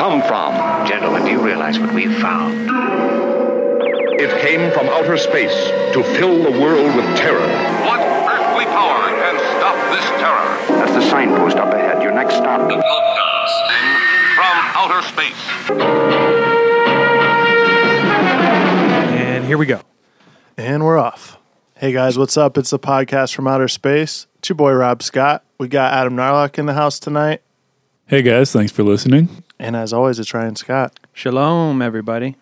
come from? Gentlemen, do you realize what we've found? It came from outer space to fill the world with terror. What earthly power can stop this terror? That's the signpost up ahead. Your next stop. The broadcasting from outer space. And here we go. And we're off. Hey guys, what's up? It's the podcast from outer space. It's your boy Rob Scott. We got Adam Narlock in the house tonight. Hey guys, thanks for listening. And as always, it's Ryan Scott. Shalom, everybody.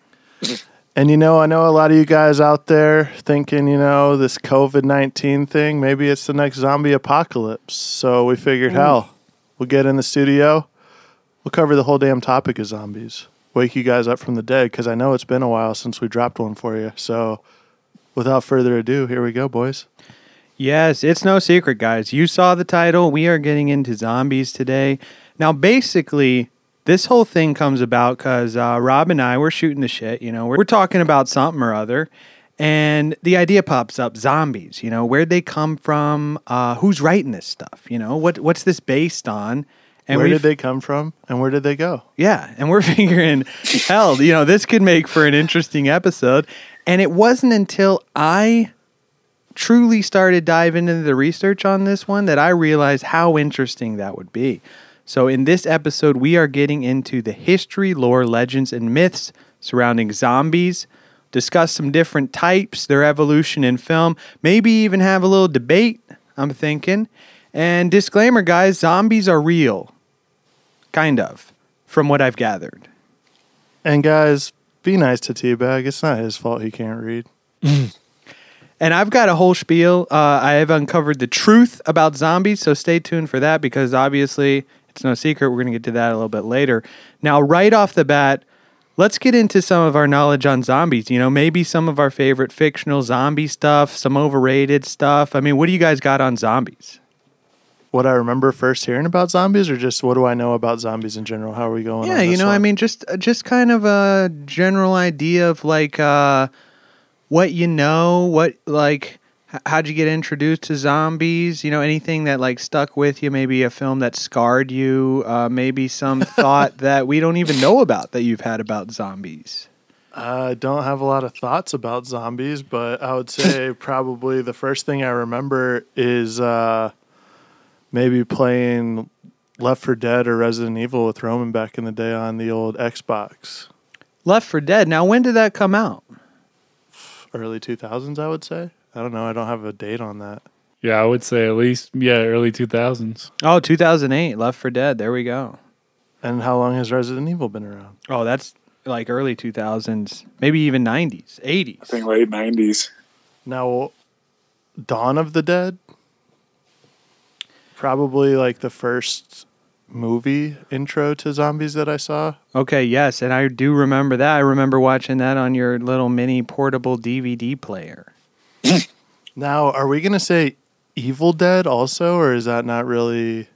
And you know, I know a lot of you guys out there thinking, you know, this COVID 19 thing, maybe it's the next zombie apocalypse. So we figured, hell, we'll get in the studio, we'll cover the whole damn topic of zombies, wake you guys up from the dead, because I know it's been a while since we dropped one for you. So without further ado, here we go, boys. Yes, it's no secret, guys. You saw the title. We are getting into zombies today. Now, basically, this whole thing comes about because uh, Rob and I were shooting the shit. You know, we're, we're talking about something or other, and the idea pops up: zombies. You know, where'd they come from? Uh, who's writing this stuff? You know, what what's this based on? And where did they come from and where did they go? Yeah, and we're figuring, hell, you know, this could make for an interesting episode. And it wasn't until I truly started diving into the research on this one that I realized how interesting that would be. So, in this episode, we are getting into the history, lore, legends, and myths surrounding zombies, discuss some different types, their evolution in film, maybe even have a little debate, I'm thinking. And disclaimer, guys zombies are real. Kind of, from what I've gathered. And guys, be nice to Teabag. It's not his fault he can't read. And I've got a whole spiel. Uh, I have uncovered the truth about zombies, so stay tuned for that because obviously it's no secret. We're going to get to that a little bit later. Now, right off the bat, let's get into some of our knowledge on zombies. You know, maybe some of our favorite fictional zombie stuff, some overrated stuff. I mean, what do you guys got on zombies? What I remember first hearing about zombies, or just what do I know about zombies in general? How are we going? Yeah, you know, I mean, just just kind of a general idea of like uh, what you know, what like how'd you get introduced to zombies? You know, anything that like stuck with you? Maybe a film that scarred you? Uh, maybe some thought that we don't even know about that you've had about zombies. I don't have a lot of thoughts about zombies, but I would say probably the first thing I remember is uh, maybe playing Left 4 Dead or Resident Evil with Roman back in the day on the old Xbox. Left 4 Dead. Now, when did that come out? Early 2000s, I would say. I don't know. I don't have a date on that. Yeah, I would say at least yeah, early two thousands. Oh, 2008. Left 4 Dead. There we go. And how long has Resident Evil been around? Oh, that's like early 2000s, maybe even 90s, 80s. I think late nineties. Now, Dawn of the Dead, probably like the first movie intro to zombies that I saw. Okay, yes, and I do remember that. I remember watching that on your little mini portable DVD player. Now, are we going to say Evil Dead also, or is that not really?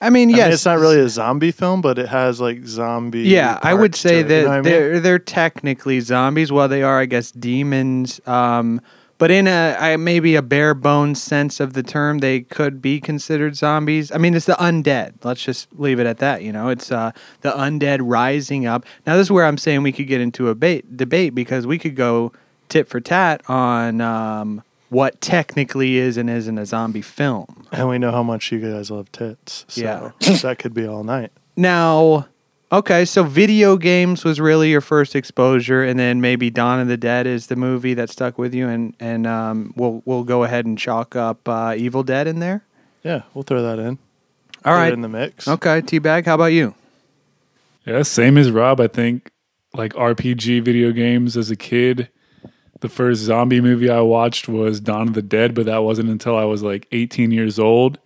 I mean, I yes, mean, it's not really a zombie film, but it has like zombie. Yeah, I would say that you know what I mean? they're they're technically zombies. Well, they are, I guess, demons. Um, but in a I, maybe a bare bones sense of the term, they could be considered zombies. I mean, it's the undead. Let's just leave it at that. You know, it's uh, the undead rising up. Now, this is where I'm saying we could get into a bait, debate because we could go tit for tat on um, what technically is and isn't a zombie film. And we know how much you guys love tits. So Yeah. that could be all night. Now, okay, so video games was really your first exposure, and then maybe Dawn of the Dead is the movie that stuck with you, and and um, we'll we'll go ahead and chalk up uh, Evil Dead in there. Yeah, we'll throw that in. All Put it right, in the mix. okay, Teabag, how about you? Yeah, same as Rob. I think like RPG video games as a kid. The first zombie movie I watched was Dawn of the Dead, but that wasn't until I was like 18 years old.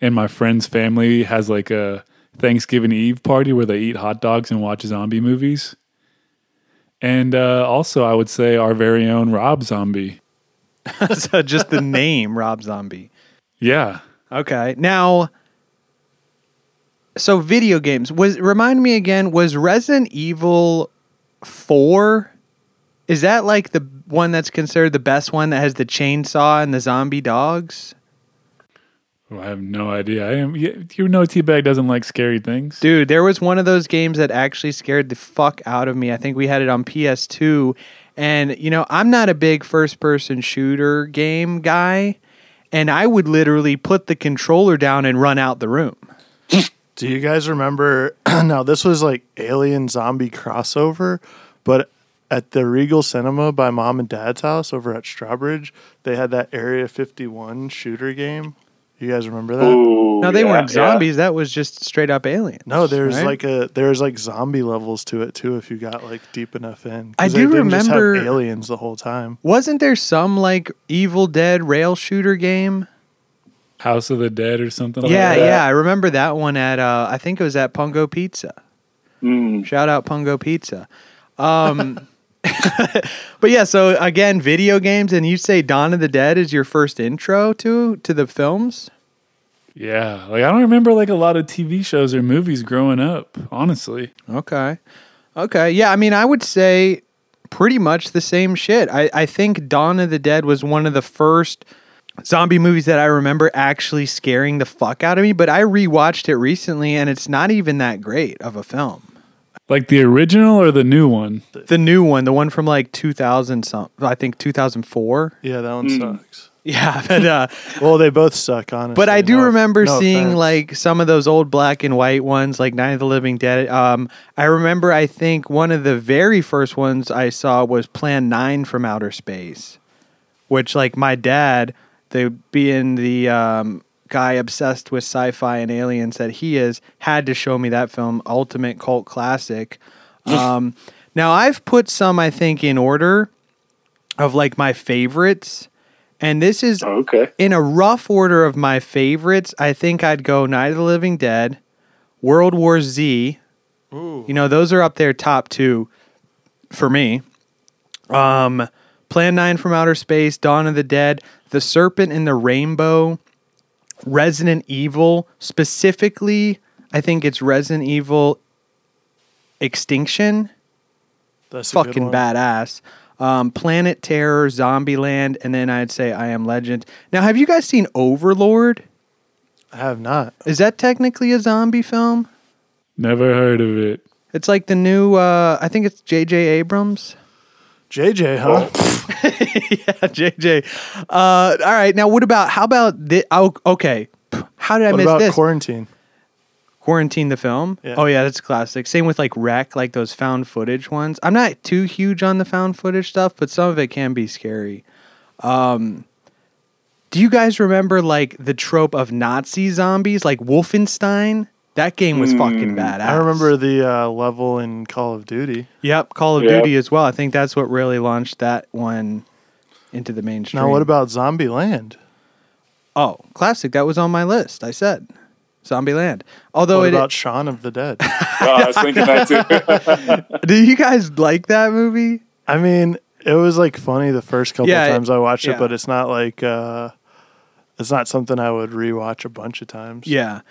And my friend's family has like a Thanksgiving Eve party where they eat hot dogs and watch zombie movies. And uh, also, I would say our very own Rob Zombie. so just the name Rob Zombie. Yeah. Okay, now. So video games was remind me again was Resident Evil 4 is that like the one that's considered the best one that has the chainsaw and the zombie dogs? Oh, I have no idea. I am. You you know, Teabag doesn't like scary things. Dude, there was one of those games that actually scared the fuck out of me. I think we had it on PS2. And, you know, I'm not a big first person shooter game guy. And I would literally put the controller down and run out the room. Do you guys remember? now, this was like alien zombie crossover, but at the Regal Cinema by mom and dad's house over at Strawbridge, they had that Area 51 shooter game. You guys remember that? Ooh, No, they yeah, weren't yeah. zombies. That was just straight up aliens. No, there's right? like a there's like zombie levels to it too if you got like deep enough in, I they do didn't just have remember- aliens the whole time. Wasn't there some like Evil Dead rail shooter game? House of the Dead or something. yeah, like that. yeah. I remember that one at, uh, I think it was at Pungo Pizza. Mm. Shout out Pungo Pizza. Um, but yeah, so again, video games, and you say Dawn of the Dead is your first intro to to the films. Yeah, like I don't remember like a lot of TV shows or movies growing up. Honestly, Okay, okay, yeah. I mean, I would say pretty much the same shit. I I think Dawn of the Dead was one of the first zombie movies that I remember actually scaring the fuck out of me. But I rewatched it recently, and it's not even that great of a film. Like the original or the new one. The new one, the one from like 2000 some, I think 2004. Yeah, that one sucks. Yeah, but uh, Well, they both suck, honestly. But I do No- remember no seeing offense. like some of those old black and white ones, like Night of the Living Dead. Um, I remember, I think one of the very first ones I saw was Plan Nine from Outer Space, which, like, my dad, they'd be in the um, guy obsessed with sci-fi and aliens that he is, had to show me that film, ultimate cult classic. Um, now I've put some, I think, in order of like my favorites, and this is Okay. in a rough order of my favorites, I think I'd go Night of the Living Dead, World War Z. You know, those are up there top two for me. Um, Plan 9 from Outer Space, Dawn of the Dead, The Serpent and the Rainbow, Resident Evil, specifically, I think it's Resident Evil Extinction That's a good fucking one. badass. Um, Planet Terror, Zombieland, and then I'd say I Am Legend. Now, have you guys seen Overlord? I have not. Is that technically a zombie film? Never heard of it. It's like the new. Uh, I think it's J.J. Abrams. JJ, huh? yeah, J.J. Uh, all right. Now, what about? How about this? Oh, okay. How did I what miss about this? quarantine? Quarantine the film. Yeah. Oh yeah, that's a classic. Same with like REC, like those found footage ones. I'm not too huge on the found footage stuff, but some of it can be scary. Um, do you guys remember like the trope of Nazi zombies, like Wolfenstein? That game was fucking badass. I remember the uh, level in Call of Duty. Yep, Call of Yep. Duty as well. I think that's what really launched that one into the mainstream. Now, what about Zombie Land? Oh, classic. That was on my list. I said Zombie Land. Although What it, about Shaun of the Dead? Oh, I was thinking that too. do you guys like that movie? I mean, it was like funny the first couple Yeah, times I watched yeah. it, but it's not like uh, it's not something I would rewatch a bunch of times. Yeah.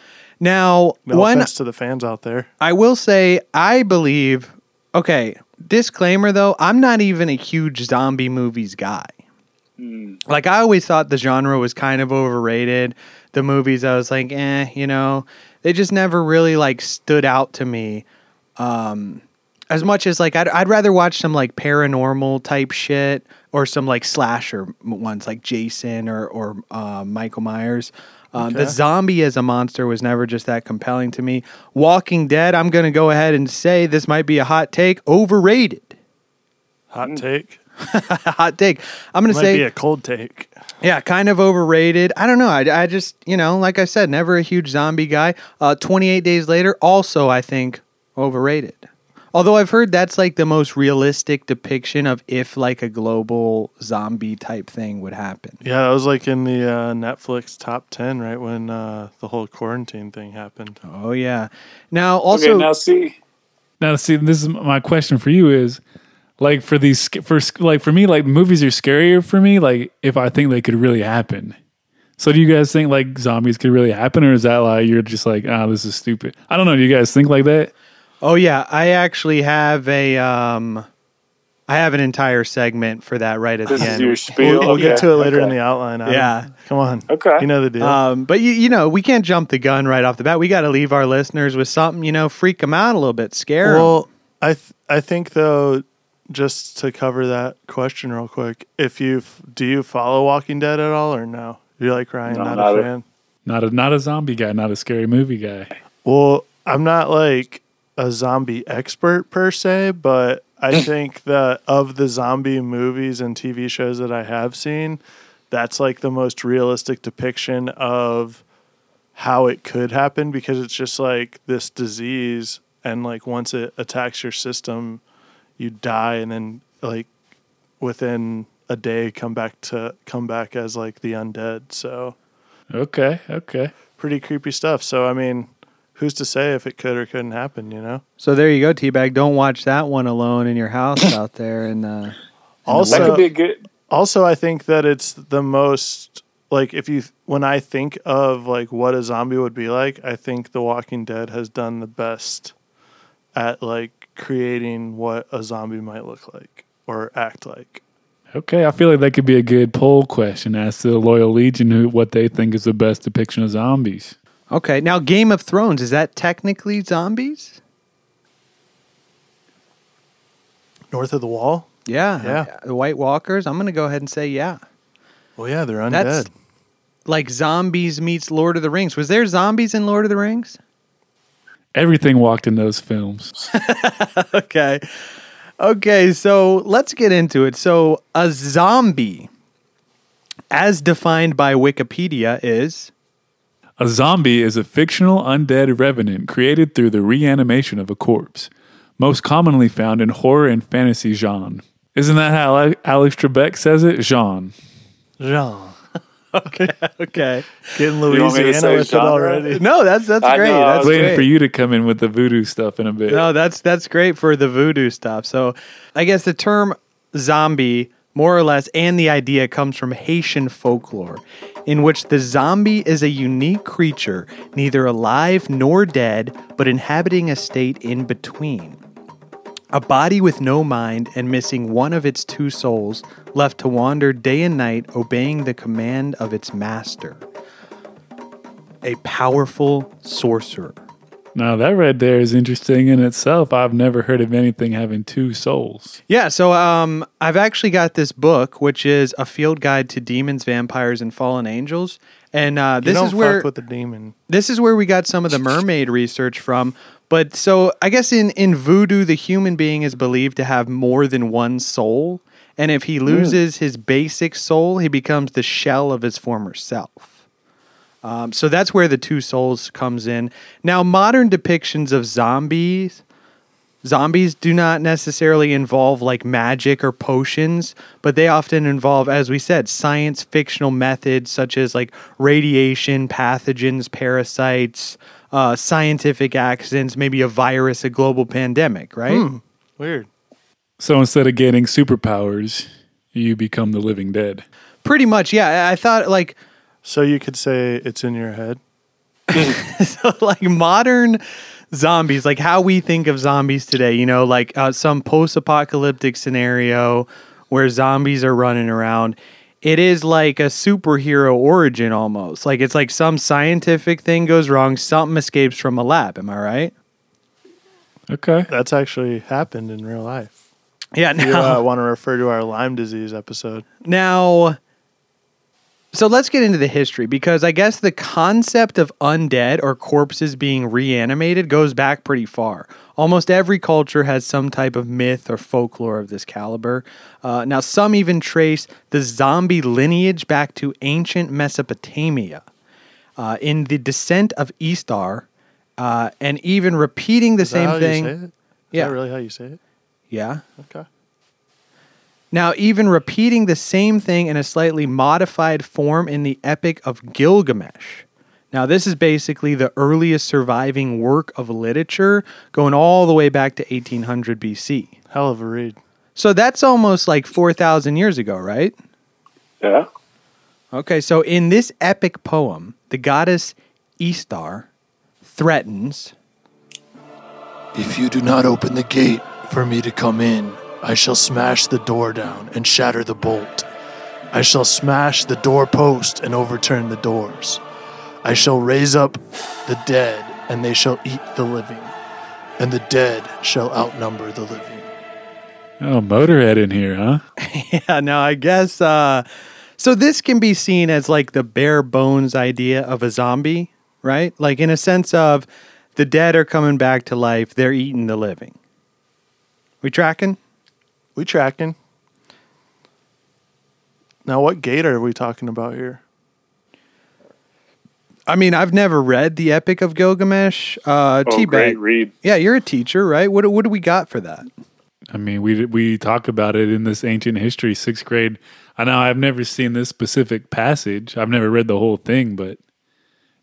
Now, No one offense to the fans out there. I will say I believe okay, disclaimer though, I'm not even a huge zombie movies guy. Like I always thought the genre was kind of overrated. The movies I was like, eh, you know, they just never really like stood out to me. Um as much as like I'd, I'd rather watch some like paranormal type shit or some like slasher ones like Jason or or uh, Michael Myers. Um, The zombie as a monster was never just that compelling to me. Walking Dead, I'm going to go ahead and say this might be a hot take, overrated. Hot take. hot take. I'm going to Might say be a cold take. yeah, kind of overrated. I don't know. I, I just, you know, like I said, never a huge zombie guy. Uh, 28 Days Later, also, I think, overrated. Although I've heard that's like the most realistic depiction of if like a global zombie type thing would happen. Yeah, that was like in the uh, Netflix top ten, right when uh, the whole quarantine thing happened. Oh, yeah. Now, also, okay, now see. Now, see, this is my question for you: is like for these for like for me, like movies are scarier for me. Like if I think they could really happen. So, do you guys think like zombies could really happen, or is that like you're just like, ah, this is stupid? I don't know. Do you guys think like that? oh, yeah, I actually have a, um, I have an entire segment for that right at This the is end. your spiel. We'll, we'll get to it later in the outline. Adam. Yeah. Come on. Okay. You know the deal. Um, but you, you know, we can't jump the gun right off the bat. We got to leave our listeners with something, you know, freak them out a little bit, scare 'em. Well, I th- I think though, just to cover that question real quick, if you do you follow Walking Dead at all or no? You're like Ryan? No, not, not a a- fan. Not a not a zombie guy, not a scary movie guy. Well, I'm not like a zombie expert per se, but I think that of the zombie movies and TV shows that I have seen, that's like the most realistic depiction of how it could happen because it's just like this disease and like once it attacks your system, you die and then like within a day come back to come back as like the undead. So Okay, okay. pretty creepy stuff. So I mean, who's to say if it could or couldn't happen? You know. so there you go, Teabag. Don't watch that one alone in your house out there. And uh, That Also, could be a good. also, I think that it's the most like if you when I think of like what a zombie would be like, I think The Walking Dead has done the best at like creating what a zombie might look like or act like. Okay, I feel like that could be a good poll question. Ask the loyal legion who what they think is the best depiction of zombies. okay, now Game of Thrones is that technically zombies? North of the Wall. Yeah, Yeah. The White Walkers. I'm gonna go ahead and say yeah. Well, yeah, they're undead. That's like zombies meets Lord of the Rings. Was there zombies in Lord of the Rings? Everything walked in those films. okay. Okay, so let's get into it. So, a zombie, as defined by Wikipedia, is A zombie is a fictional undead revenant created through the reanimation of a corpse, most commonly found in horror and fantasy genre. Isn't that how Alex Trebek says it? Jean. Jean. okay. Okay. Getting Louisiana with it already. No, that's that's I great. know, that's Waiting great. for you to come in with the voodoo stuff in a bit. No, that's that's great for the voodoo stuff. So, I guess the term zombie, more or less, and the idea comes from Haitian folklore, in which the zombie is a unique creature, neither alive nor dead, but inhabiting a state in between. A body with no mind and missing one of its two souls, left to wander day and night, obeying the command of its master. A powerful sorcerer. Now that right there is interesting in itself. I've never heard of anything having two souls. Yeah, so um, I've actually got this book, which is a field guide to demons, vampires, and fallen angels, and uh, You this don't is where with the demon. this is where we got some of the mermaid research from. But so I guess in in voodoo, the human being is believed to have more than one soul, and if he loses his basic soul, he becomes the shell of his former self. Um, so that's where the two souls comes in. Now, modern depictions of zombies zombies do not necessarily involve like magic or potions, but they often involve, as we said, science fictional methods such as like radiation, pathogens, parasites, uh, scientific accidents, maybe a virus, a global pandemic, right? Weird. So instead of getting superpowers, you become the living dead. Pretty much, yeah. I I thought like So you could say it's in your head. so like modern zombies like how we think of zombies today you know like uh, some post-apocalyptic scenario where zombies are running around it is like a superhero origin almost like it's like some scientific thing goes wrong something escapes from a lab am i right Okay. That's actually happened in real life. yeah If you now, uh, want to refer to our Lyme disease episode. now so let's get into the history because I guess the concept of undead or corpses being reanimated goes back pretty far. Almost every culture has some type of myth or folklore of this caliber. Uh, now, some even trace the zombie lineage back to ancient Mesopotamia. Uh, in the descent of Ishtar, uh, and even repeating the same thing. You say it? Is Yeah. that really how you say it? Yeah. Okay. Now, even repeating the same thing in a slightly modified form in the Epic of Gilgamesh. Now, this is basically the earliest surviving work of literature, going all the way back to 1800 BC. Hell of a read. So that's almost like 4,000 years ago, right? Yeah. Okay, so in this epic poem, the goddess Ishtar threatens If you do not open the gate for me to come in, I shall smash the door down and shatter the bolt. I shall smash the doorpost and overturn the doors. I shall raise up the dead, and they shall eat the living, and the dead shall outnumber the living. Oh, Motorhead in here, huh? yeah, no, I guess. Uh, so this can be seen as like the bare bones idea of a zombie, right? Like in a sense of the dead are coming back to life, they're eating the living. We tracking? We tracking. Now, what gate are we talking about here? I mean, I've never read the Epic of Gilgamesh. Uh, Oh, T-Bag. great read. Yeah, you're a teacher, right? What what do we got for that? I mean, we we talk about it in this ancient history, sixth grade. I know I've never seen this specific passage. I've never read the whole thing, but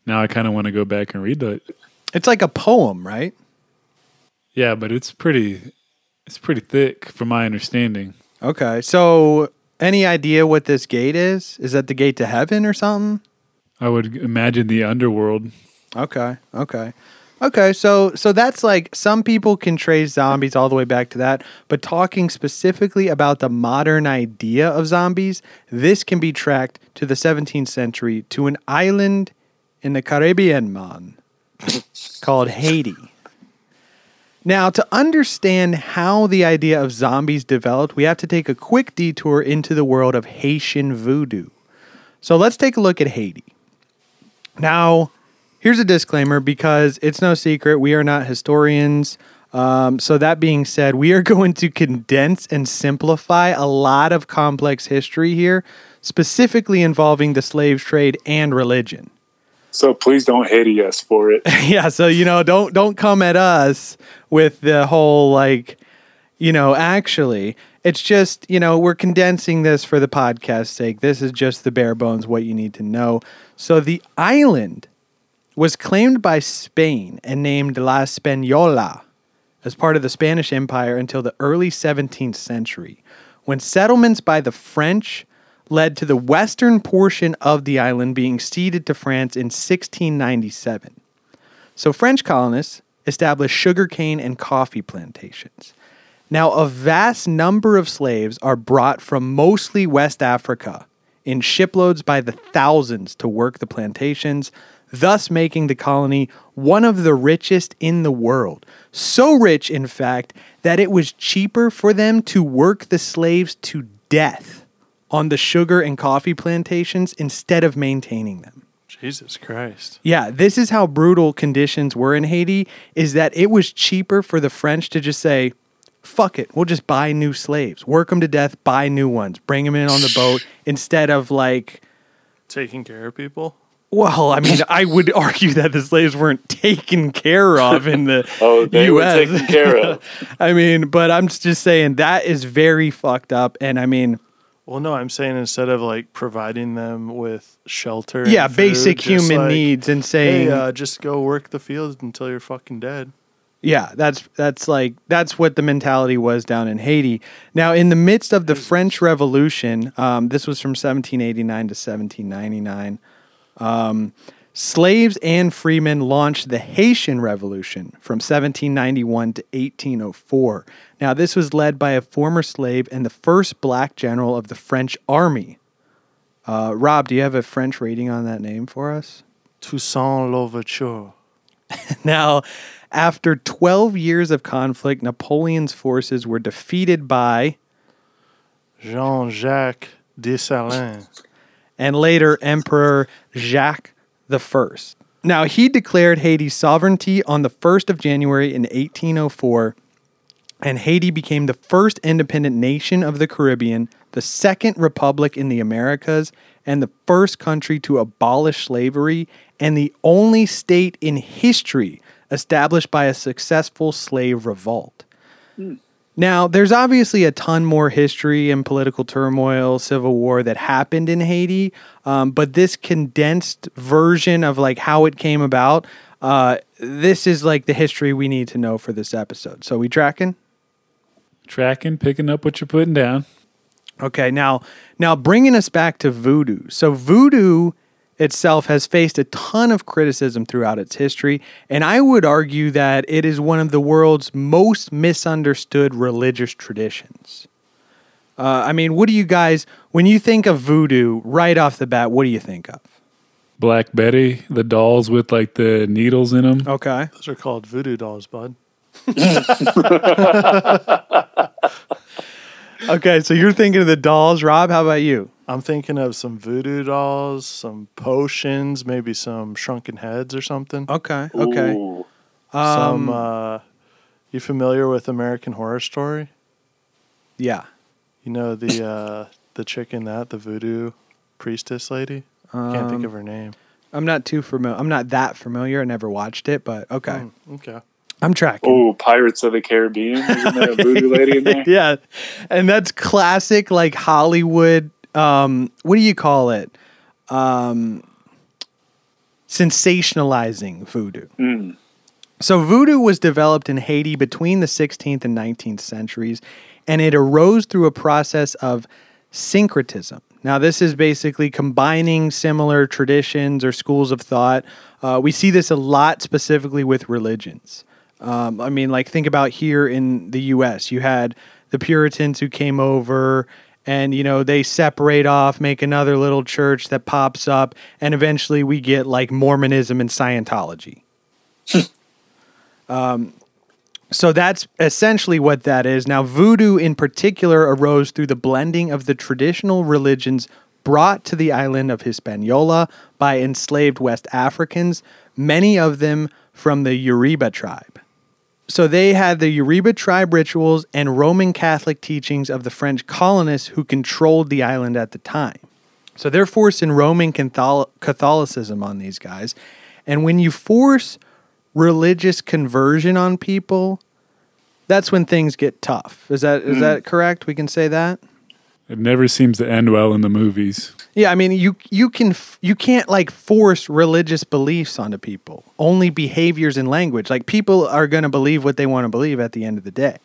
now I kind of want to go back and read it. It's like a poem, right? Yeah, but it's pretty, it's pretty thick from my understanding. Okay. So, any idea what this gate is? Is that the gate to heaven or something? I would imagine the underworld. Okay. Okay. Okay, so so that's like some people can trace zombies all the way back to that, but talking specifically about the modern idea of zombies, this can be tracked to the 17th century to an island in the Caribbean man called Haiti. Now, to understand how the idea of zombies developed, we have to take a quick detour into the world of Haitian voodoo. So let's take a look at Haiti. Now, here's a disclaimer because it's no secret we are not historians. Um, so, that being said, we are going to condense and simplify a lot of complex history here, specifically involving the slave trade and religion. So please don't hate us for it. yeah, so you know, don't don't come at us with the whole like, you know, actually, it's just, you know, we're condensing this for the podcast's sake. This is just the bare bones what you need to know. So the island was claimed by Spain and named La Española as part of the Spanish Empire until the early 17th century, when settlements by the French led to the western portion of the island being ceded to France in 1697. So French colonists established sugarcane and coffee plantations. Now, a vast number of slaves are brought from mostly West Africa in shiploads by the thousands to work the plantations, thus making the colony one of the richest in the world. So rich, in fact, that it was cheaper for them to work the slaves to death on the sugar and coffee plantations instead of maintaining them. Jesus Christ. Yeah, this is how brutal conditions were in Haiti is that it was cheaper for the French to just say, fuck it, we'll just buy new slaves, work them to death, buy new ones, bring them in on the boat instead of like Taking care of people? well, I mean, I would argue that the slaves weren't taken care of in the Oh, they U.S. were taken care of. I mean, but I'm just saying that is very fucked up. And I mean, Well, no, I'm saying instead of like providing them with shelter, yeah, and food, basic human like, needs and saying, Hey, uh, just go work the fields until you're fucking dead. Yeah, that's that's like that's what the mentality was down in Haiti. Now, in the midst of the French Revolution, um, this was from 1789 to 1799. Um, slaves and freemen launched the Haitian Revolution from 1791 to 1804. Now, this was led by a former slave and the first black general of the French army. Uh, Rob, do you have a French rating on that name for us? Toussaint Louverture. Now, after 12 years of conflict, Napoleon's forces were defeated by, Jean Jacques Dessalines. and later Emperor Jacques I. Now, he declared Haiti's sovereignty on the 1st of January in 1804, and Haiti became the first independent nation of the Caribbean, the second republic in the Americas, and the first country to abolish slavery, and the only state in history established by a successful slave revolt. Now, there's obviously a ton more history and political turmoil, civil war that happened in Haiti, um, but this condensed version of like how it came about, uh, this is like the history we need to know for this episode. So, we tracking? Tracking, picking up what you're putting down. Okay, now now bringing us back to voodoo. So voodoo itself has faced a ton of criticism throughout its history, and I would argue that it is one of the world's most misunderstood religious traditions. Uh, I mean, what do you guys, when you think of voodoo right off the bat, what do you think of? Black Betty, the dolls with like the needles in them. Okay. Those are called voodoo dolls, bud. Okay, so you're thinking of the dolls. Rob, how about you? I'm thinking of some voodoo dolls, some potions, maybe some shrunken heads or something. Okay, okay. Ooh. some uh you familiar with American Horror Story? Yeah. You know the uh the chick in that, the voodoo priestess lady? I can't think of her name. I'm not too familiar. I'm not that familiar. I never watched it, but okay. Mm, okay. I'm tracking. Oh, Pirates of the Caribbean. Isn't there a voodoo lady in there? yeah. And that's classic like Hollywood um what do you call it? Um sensationalizing voodoo. So voodoo was developed in Haiti between the 16th and 19th centuries and it arose through a process of syncretism. Now, this is basically combining similar traditions or schools of thought. Uh, we see this a lot specifically with religions. Um, I mean, like, think about here in the US. You had the Puritans who came over and, you know, they separate off, make another little church that pops up, and eventually we get like Mormonism and Scientology. Um, so that's essentially what that is. Now, voodoo in particular arose through the blending of the traditional religions brought to the island of Hispaniola by enslaved West Africans, many of them from the Yoruba tribe. So they had the Yoruba tribe rituals and Roman Catholic teachings of the French colonists who controlled the island at the time. So they're forcing Roman Catholicism on these guys. And when you force religious conversion on people, that's when things get tough. Is that is mm. that correct? We can say that. It never seems to end well in the movies. Yeah, I mean you you can you can't like force religious beliefs onto people. Only behaviors and language. Like people are going to believe what they want to believe at the end of the day.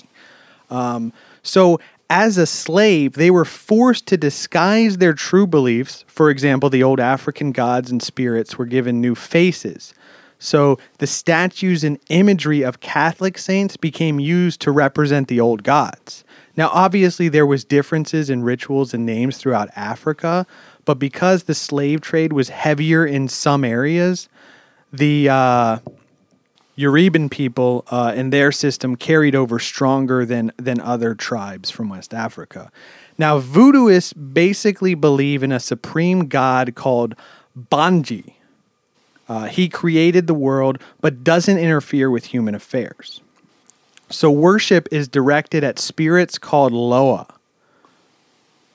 Um, so as a slave, they were forced to disguise their true beliefs. For example, the old African gods and spirits were given new faces. So the statues and imagery of Catholic saints became used to represent the old gods. Now, obviously, there was differences in rituals and names throughout Africa, but because the slave trade was heavier in some areas, the uh, Yoruban people uh, and their system carried over stronger than than other tribes from West Africa. Now, voodooists basically believe in a supreme god called Bondye. Uh, he created the world, but doesn't interfere with human affairs. So worship is directed at spirits called Loa.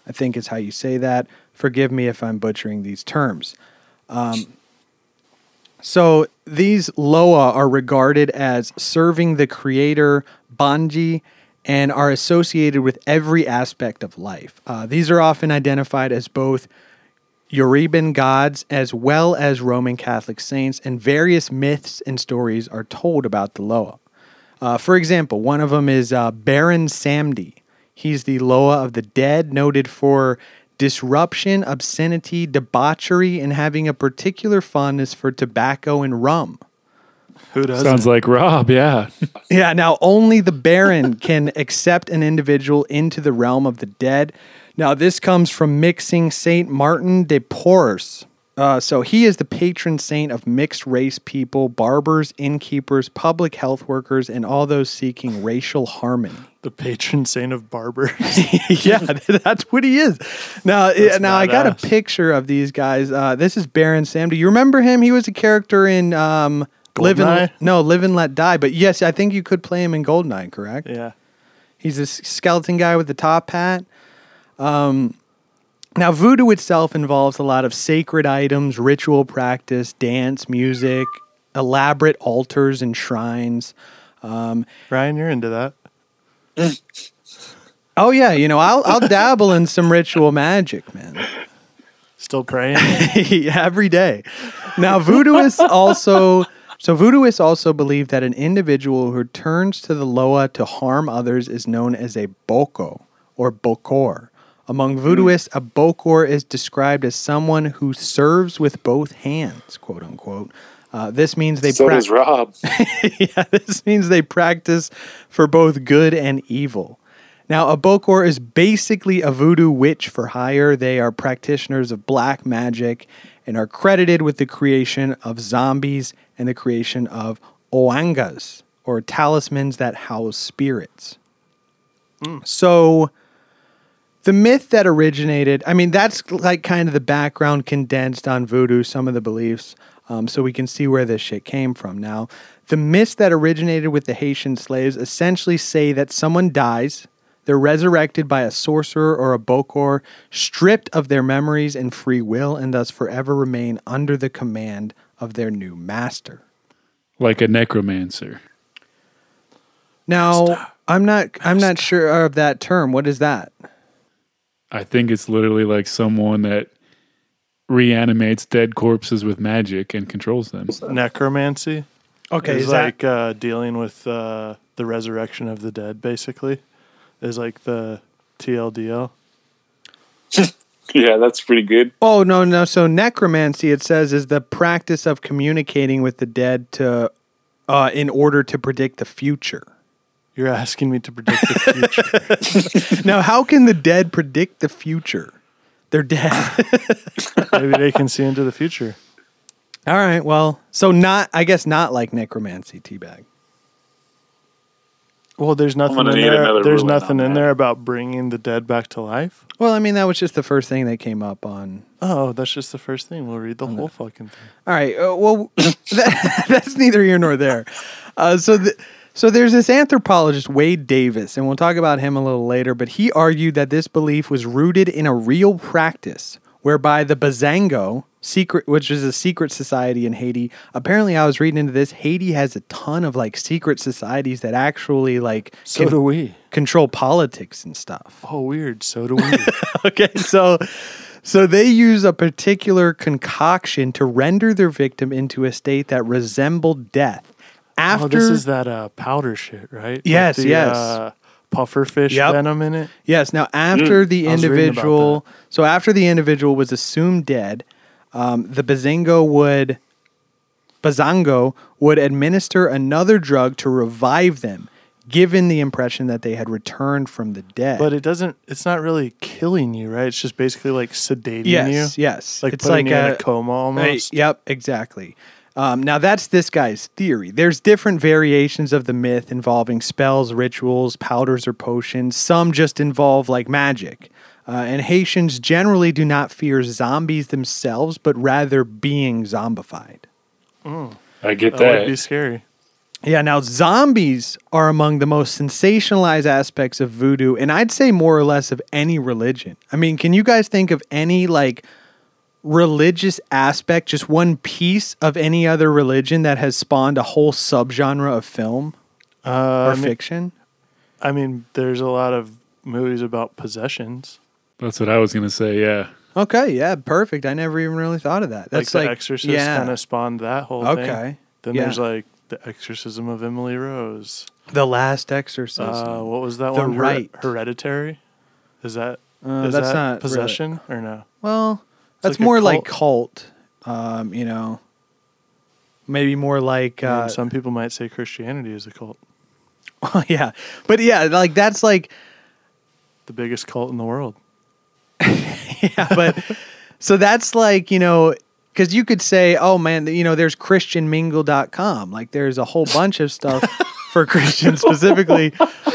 I think is how you say that. Forgive me if I'm butchering these terms. Um, so these Loa are regarded as serving the creator Bondye and are associated with every aspect of life. Uh, these are often identified as both Yoruban gods as well as Roman Catholic saints, and various myths and stories are told about the Loa. Uh, for example, one of them is uh, Baron Samedi. He's the Loa of the dead, noted for disruption, obscenity, debauchery, and having a particular fondness for tobacco and rum. Who doesn't? Sounds like Rob, yeah. Yeah, now only the Baron can accept an individual into the realm of the dead. Now, this comes from mixing Saint Martin de Porres. Uh, so he is the patron saint of mixed race people, barbers, innkeepers, public health workers, and all those seeking racial harmony. the patron saint of barbers. yeah, that's what he is. Now, That's now I got a picture of these guys. Uh, this is Baron Sam. Do you remember him? He was a character in um, Live and No, Live and Let Die. But yes, I think you could play him in Goldeneye. Correct? yeah. He's this skeleton guy with the top hat. Um, now, voodoo itself involves a lot of sacred items, ritual practice, dance, music, elaborate altars and shrines. Um, Ryan, you're into that. oh yeah, you know I'll I'll dabble in some ritual magic, man. Still praying. every day. Now, voodooists also so voodooists also believe that an individual who turns to the loa to harm others is known as a boko or bokor. Among voodooists, a bokor is described as someone who serves with both hands, quote unquote. Uh, this means they so prac- does Rob. yeah, this means they practice for both good and evil. Now, a Bokor is basically a voodoo witch for hire. They are practitioners of black magic and are credited with the creation of zombies and the creation of ouangas, or talismans that house spirits. So, the myth that originated, I mean, that's like kind of the background condensed on voodoo, some of the beliefs, um, so we can see where this shit came from. Now, the myths that originated with the Haitian slaves essentially say that someone dies, they're resurrected by a sorcerer or a bokor, stripped of their memories and free will, and thus forever remain under the command of their new master. Like a necromancer. Now, I'm not, I'm not sure of that term. What is that? I think it's literally like someone that reanimates dead corpses with magic and controls them. Necromancy. Okay, is is that- like uh, dealing with uh, the resurrection of the dead. Basically, is like the TLDL. Yeah, that's pretty good. Oh no, no. So necromancy, it says, is the practice of communicating with the dead to, uh, in order to predict the future. You're asking me to predict the future. Now, how can the dead predict the future? They're dead. Maybe they can see into the future. All right. Well, so not. I guess not like necromancy, teabag. Well, there's nothing in there. There's nothing in that. there about bringing the dead back to life. Well, I mean, that was just the first thing that came up on. Oh, that's just the first thing. We'll read the whole fucking thing. All right. Uh, well, that, that's neither here nor there. Uh, so, the, so there's this anthropologist Wade Davis, and we'll talk about him a little later. But he argued that this belief was rooted in a real practice, whereby the Bizango secret, which is a secret society in Haiti. Apparently, I was reading into this. Haiti has a ton of like secret societies that actually like So do we. control politics and stuff. Oh, weird. So do we. okay, so so they use a particular concoction to render their victim into a state that resembled death. After oh, this is that uh, powder shit, right? Yes, the, yes. Uh, puffer fish Yep. venom in it. yes, now after the I was reading about individual, so after the individual was assumed dead, um, the Bizango would Bizango would administer another drug to revive them, given the impression that they had returned from the dead. But it doesn't. It's not really killing you, right? It's just basically like sedating yes, you. yes, Like it's putting like you in a a coma Right, almost. yep, exactly. Um, now that's this guy's theory. There's different variations of the myth involving spells, rituals, powders, or potions. Some just involve like magic. Uh, and Haitians generally do not fear zombies themselves, but rather being zombified. I get That would be scary. Yeah, now zombies are among the most sensationalized aspects of voodoo, and I'd say more or less of any religion. I mean, can you guys think of any like religious aspect, just one piece of any other religion that has spawned a whole subgenre of film Uh, or I, mean, fiction? I mean, there's a lot of movies about possessions. That's what I was gonna say. Yeah, Okay, yeah, perfect. I never even really thought of that. That's like, like, The Exorcist yeah, kind of spawned that whole thing. Okay, Then yeah. there's like the Exorcism of Emily Rose. the Last Exorcism. Uh, what was that The one? Her- Rite. Hereditary. Is that Uh, is that's that not possession or no? Well, that's like more like cult. cult. Um, you know, maybe more like I mean, uh, some people might say Christianity is a cult, yeah, but yeah, like that's like the biggest cult in the world. yeah, but so that's like you know because you could say, oh man, you know, there's ChristianMingle.com. Like there's a whole bunch of stuff for Christians specifically,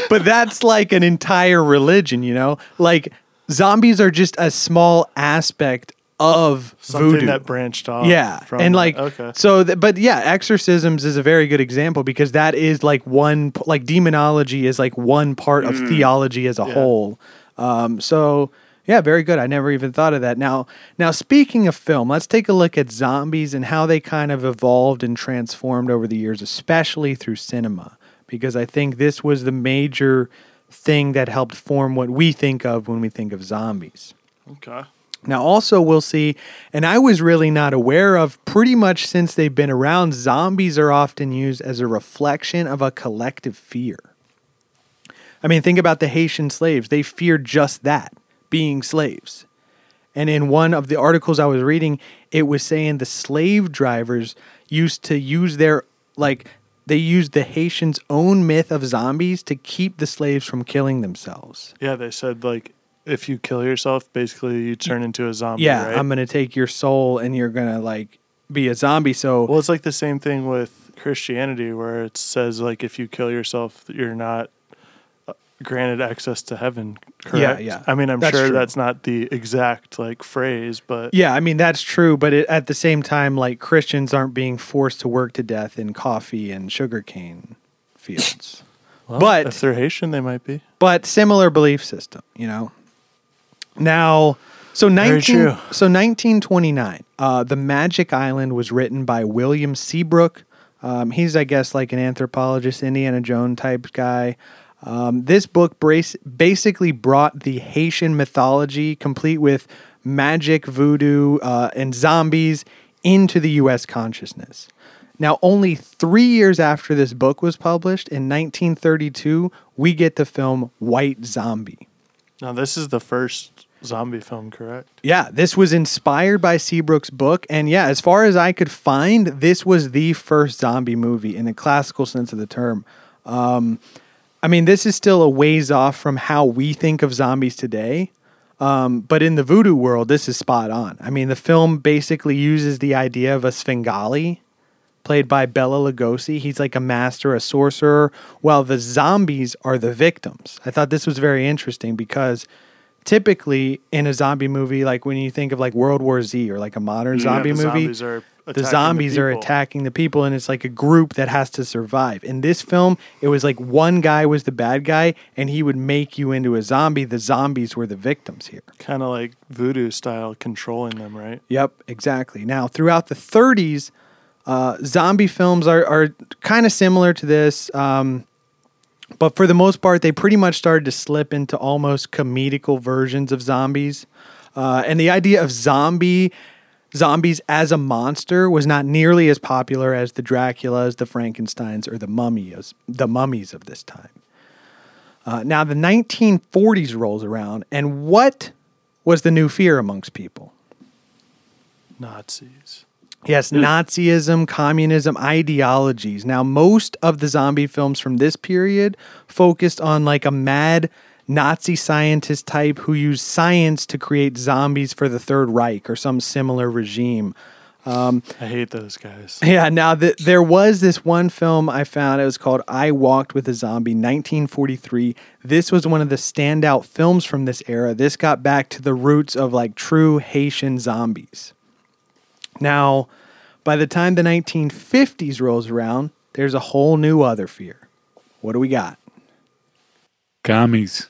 but that's like an entire religion. You know, like zombies are just a small aspect of Something voodoo. that branched off. Yeah, and that. like okay, so, th- but yeah, exorcisms is a very good example because that is like one like demonology is like one part of theology as a Yeah. whole. Um, so yeah, very good. I never even thought of that. Now, now speaking of film, let's take a look at zombies and how they kind of evolved and transformed over the years, especially through cinema, because I think this was the major thing that helped form what we think of when we think of zombies. okay. Now, also, we'll see, and I was really not aware of pretty much since they've been around, zombies are often used as a reflection of a collective fear. I mean, think about the Haitian slaves. They feared just that being slaves. And in one of the articles I was reading, it was saying the slave drivers used to use their like they used the Haitians' own myth of zombies to keep the slaves from killing themselves. Yeah, they said like if you kill yourself, basically you turn into a zombie. Yeah, right? I'm gonna take your soul and you're gonna like be a zombie. So Well, it's like the same thing with Christianity, where it says like if you kill yourself, you're not uh, granted access to heaven. Correct? yeah. I mean, I'm That's sure true. that's not the exact like phrase, but Yeah, I mean that's true, but it, at the same time, like Christians aren't being forced to work to death in coffee and sugarcane fields. well, but- if they're Haitian, they might be. but similar belief system, you know. Now, so Very nineteen, true. so nineteen twenty nine, uh, the Magic Island was written by William Seabrook. Um, he's, I guess, like an anthropologist, Indiana Jones type guy. Um, this book brace, basically brought the Haitian mythology, complete with magic, voodoo, uh, and zombies, into the U.S. consciousness. Now, only three years after this book was published, in 1932, we get the film White Zombie. Now, this is the first zombie film, correct? Yeah, this was inspired by Seabrook's book. And yeah, as far as I could find, this was the first zombie movie in the classical sense of the term. Um, I mean, this is still a ways off from how we think of zombies today. Um, but in the voodoo world, this is spot on. I mean, the film basically uses the idea of a Svengali, played by Bela Lugosi. He's like a master, a sorcerer, while the zombies are the victims. I thought this was very interesting because typically in a zombie movie, like when you think of like World War Z or like a modern zombie the movie, zombies are the attacking the zombies are attacking the people and it's like a group that has to survive. In this film, it was like one guy was the bad guy and he would make you into a zombie. The zombies were the victims here. Kind of like voodoo style, controlling them, right? Yep, exactly. Now, throughout the 30s, uh, zombie films are, are kind of similar to this, um, but for the most part, they pretty much started to slip into almost comedical versions of zombies. Uh, and the idea of zombie zombies as a monster was not nearly as popular as the Draculas, the Frankenstein's, or the mummies, the mummies of this time. Uh, now, the 1940s rolls around, and what was the new fear amongst people? Nazis. Yes, hmm. Nazism, communism, ideologies. Now, most of the zombie films from this period focused on like a mad Nazi scientist type who used science to create zombies for the Third Reich or some similar regime. Um, I hate those guys. Yeah, now th- there was this one film I found. It was called I Walked with a Zombie, 1943. This was one of the standout films from this era. This got back to the roots of like true Haitian zombies. Now, by the time the 1950s rolls around, there's a whole new other fear. What do we got? Commies.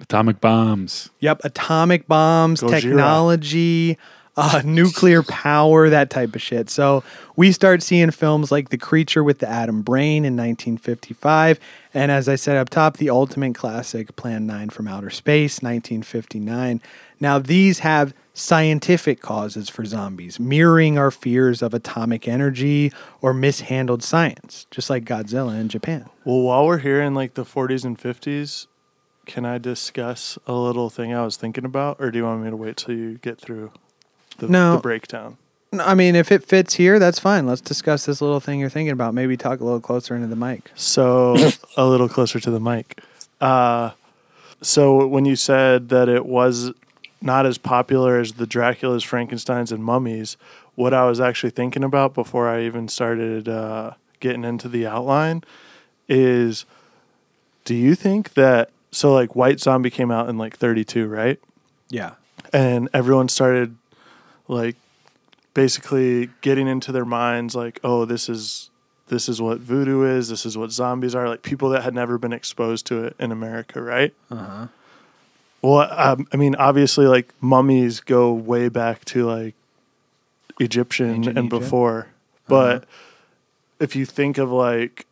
Atomic bombs. Yep, atomic bombs, Gojira. technology, uh, nuclear power, that type of shit. So we start seeing films like The Creature with the Atom Brain in 1955. And as I said up top, the ultimate classic, Plan 9 from Outer Space, 1959. Now, these have scientific causes for zombies, mirroring our fears of atomic energy or mishandled science, just like Godzilla in Japan. Well, while we're here in like the 40s and 50s, can I discuss a little thing I was thinking about, or do you want me to wait till you get through the, No. the breakdown? I mean, if it fits here, that's fine. Let's discuss this little thing you're thinking about. Maybe talk a little closer into the mic. So a little closer to the mic. Uh, so when you said that it was not as popular as the Draculas, Frankenstein's, and mummies, what I was actually thinking about before I even started uh, getting into the outline is, do you think that so like White Zombie came out in like 32, right? Yeah. and everyone started like basically getting into their minds like oh this is this is what voodoo is this is what zombies are like people that had never been exposed to it in america right uh-huh well um, i mean obviously like mummies go way back to like egyptian Ancient and Egypt. before uh-huh. but if you think of like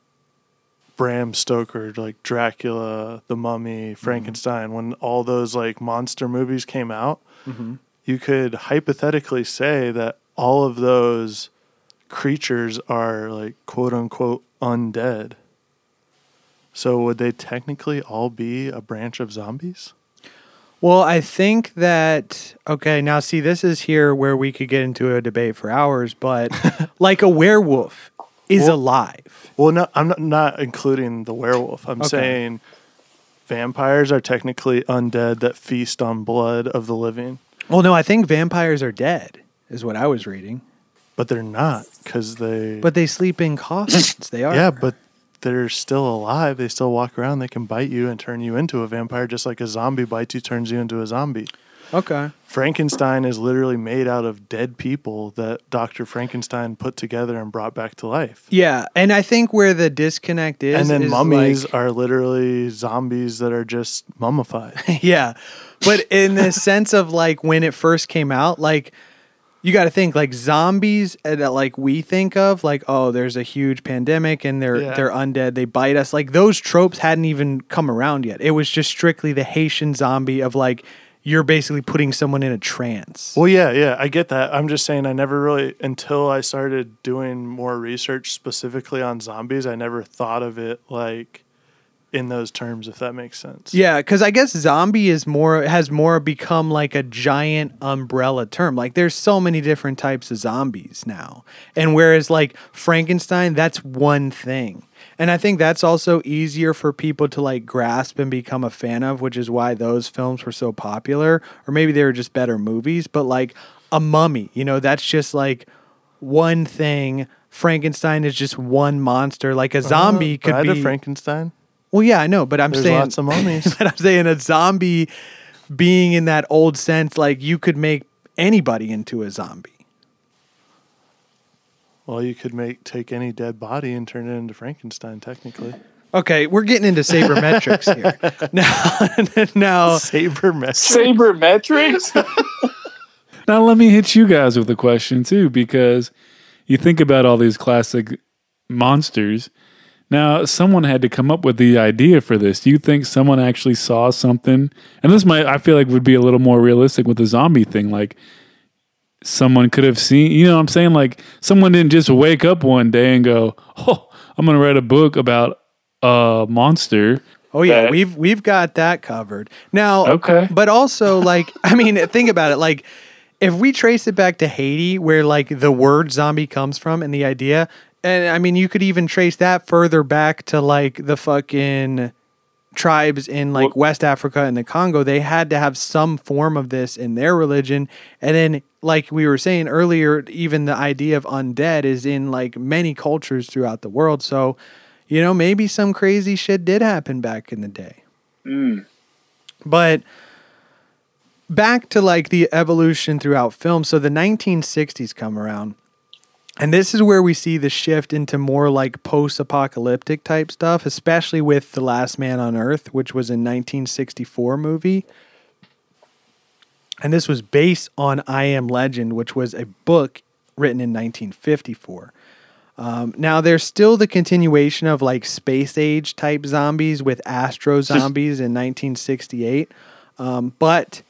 Bram Stoker, like Dracula, The Mummy, mm-hmm. Frankenstein, when all those like monster movies came out, mm-hmm. you could hypothetically say that all of those creatures are like quote unquote undead. So would they technically all be a branch of zombies? Well, I think that okay. Now, see, this is here where we could get into a debate for hours, but like a werewolf is Well- alive. Well, no, I'm not, not including the werewolf. I'm Okay. saying vampires are technically undead that feast on blood of the living, Well, no, I think vampires are dead, is what I was reading. but they're not because they. But they sleep in coffins. They are. yeah, but they're still alive. They still walk around. They can bite you and turn you into a vampire, just like a zombie bites you, turns you into a zombie. okay. Frankenstein is literally made out of dead people that Dr. Frankenstein put together and brought back to life. Yeah, and I think where the disconnect is, and then is mummies like- are literally zombies that are just mummified. yeah, but in the sense of like when it first came out, like you got to think like zombies that like we think of, like oh, there's a huge pandemic and they're Yeah. they're undead, they bite us. Like those tropes hadn't even come around yet. It was just strictly the Haitian zombie of like you're basically putting someone in a trance. Well, yeah, yeah, I get that. I'm just saying, I never really, until I started doing more research specifically on zombies, I never thought of it like in those terms, if that makes sense. Yeah, because I guess zombie is more has more become like a giant umbrella term. Like there's so many different types of zombies now, and whereas like Frankenstein, that's one thing, and I think that's also easier for people to like grasp and become a fan of, which is why those films were so popular, or maybe they were just better movies. But like a mummy, you know, that's just like one thing. Frankenstein is just one monster. Like a uh-huh. zombie could Bride be Frankenstein. Well, yeah, I know, but I'm There's saying lots of mummies. but I'm saying a zombie being in that old sense, like you could make anybody into a zombie. Well, you could make take any dead body and turn it into Frankenstein, technically. Okay, we're getting into sabermetrics here. Now, now, Sabermetric. Sabermetrics? Now let me hit you guys with a question too, because you think about all these classic monsters. Now, someone had to come up with the idea for this. Do you think someone actually saw something? And this might, I feel like, would be a little more realistic with the zombie thing. Like, someone could have seen, you know what I'm saying? Like, someone didn't just wake up one day and go, oh, I'm going to write a book about a monster. oh yeah, we've we've got that covered. Now, Okay. but also like I mean, think about it. Like if we trace it back to Haiti, where like the word zombie comes from and the idea, and I mean, you could even trace that further back to like the fucking tribes in like West Africa and the Congo, they had to have some form of this in their religion. And then, like we were saying earlier, even the idea of undead is in like many cultures throughout the world. So, you know, maybe some crazy shit did happen back in the day. Mm. But back to like the evolution throughout film. So the 1960s come around. And this is where we see the shift into more like post apocalyptic type stuff, especially with The Last Man on Earth, which was a 1964 movie. And this was based on I Am Legend, which was a book written in 1954. Um, now, there's still the continuation of like space age type zombies with Astro Zombies in 1968. Um, but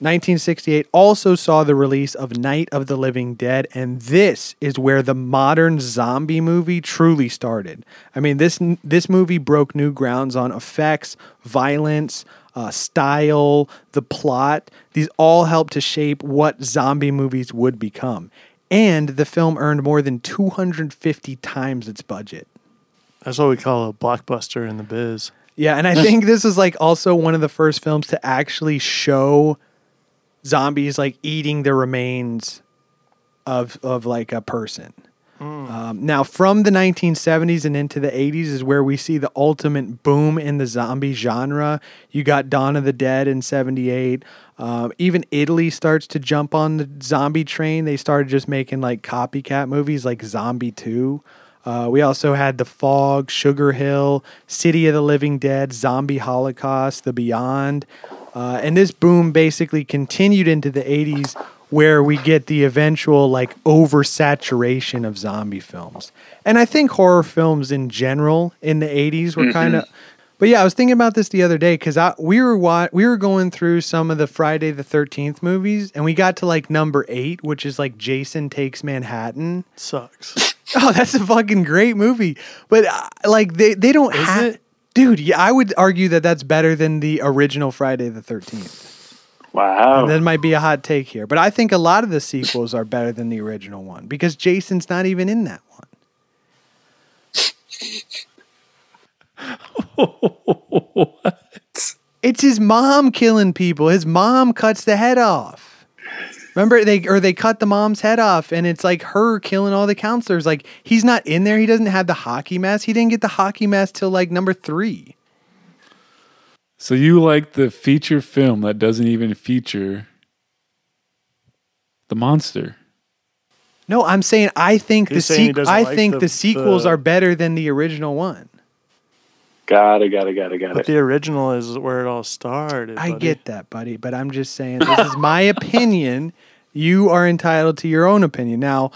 1968 also saw the release of Night of the Living Dead, and this is where the modern zombie movie truly started. I mean, this this movie broke new grounds on effects, violence, uh, style, the plot. These all helped to shape what zombie movies would become. And the film earned more than 250 times its budget. That's what we call a blockbuster in the biz. Yeah, and I think this is like also one of the first films to actually show zombies like eating the remains of of like a person. Um, now, from the 1970s and into the 80s is where we see the ultimate boom in the zombie genre. You got Dawn of the Dead in 78. Um, even Italy starts to jump on the zombie train. They started just making like copycat movies like Zombie 2. Uh, we also had The Fog, Sugar Hill, City of the Living Dead, Zombie Holocaust, The Beyond. Uh, and this boom basically continued into the 80s where we get the eventual like oversaturation of zombie films. And I think horror films in general in the 80s were kind of But yeah, I was thinking about this the other day cuz I we were wa- we were going through some of the Friday the 13th movies and we got to like number 8, which is like Jason Takes Manhattan. Sucks. Oh, that's a fucking great movie. But uh, like they they don't have it? Dude, yeah, I would argue that that's better than the original Friday the 13th. Wow. And that might be a hot take here, but I think a lot of the sequels are better than the original one because Jason's not even in that one. what? It's his mom killing people. His mom cuts the head off. Remember they or they cut the mom's head off and it's like her killing all the counselors. Like he's not in there. He doesn't have the hockey mask. He didn't get the hockey mask till like number 3. So you like the feature film that doesn't even feature the monster? No, I'm saying I think He's the saying sequ- I like think the, the- sequels the- are better than the original one. Got it, got it, got it, got But it. the original is where it all started. I buddy. get that, buddy, but I'm just saying this is my opinion. You are entitled to your own opinion. Now,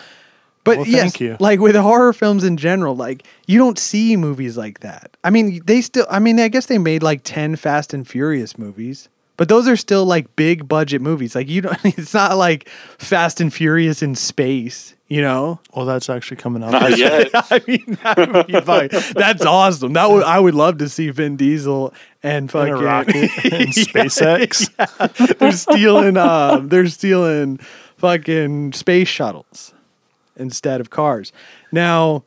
but Well, yes, thank you. like with horror films in general, like you don't see movies like that. I mean, they still I mean, I guess they made like 10 Fast and Furious movies. But those are still like big budget movies. Like you don't it's not like Fast and Furious in space, you know? Well, that's actually coming out. Not yet. I mean, that would be fine. That's awesome. That would I would love to see Vin Diesel and fucking a rocket and Yeah, SpaceX. they're stealing um they're stealing fucking space shuttles instead of cars. Now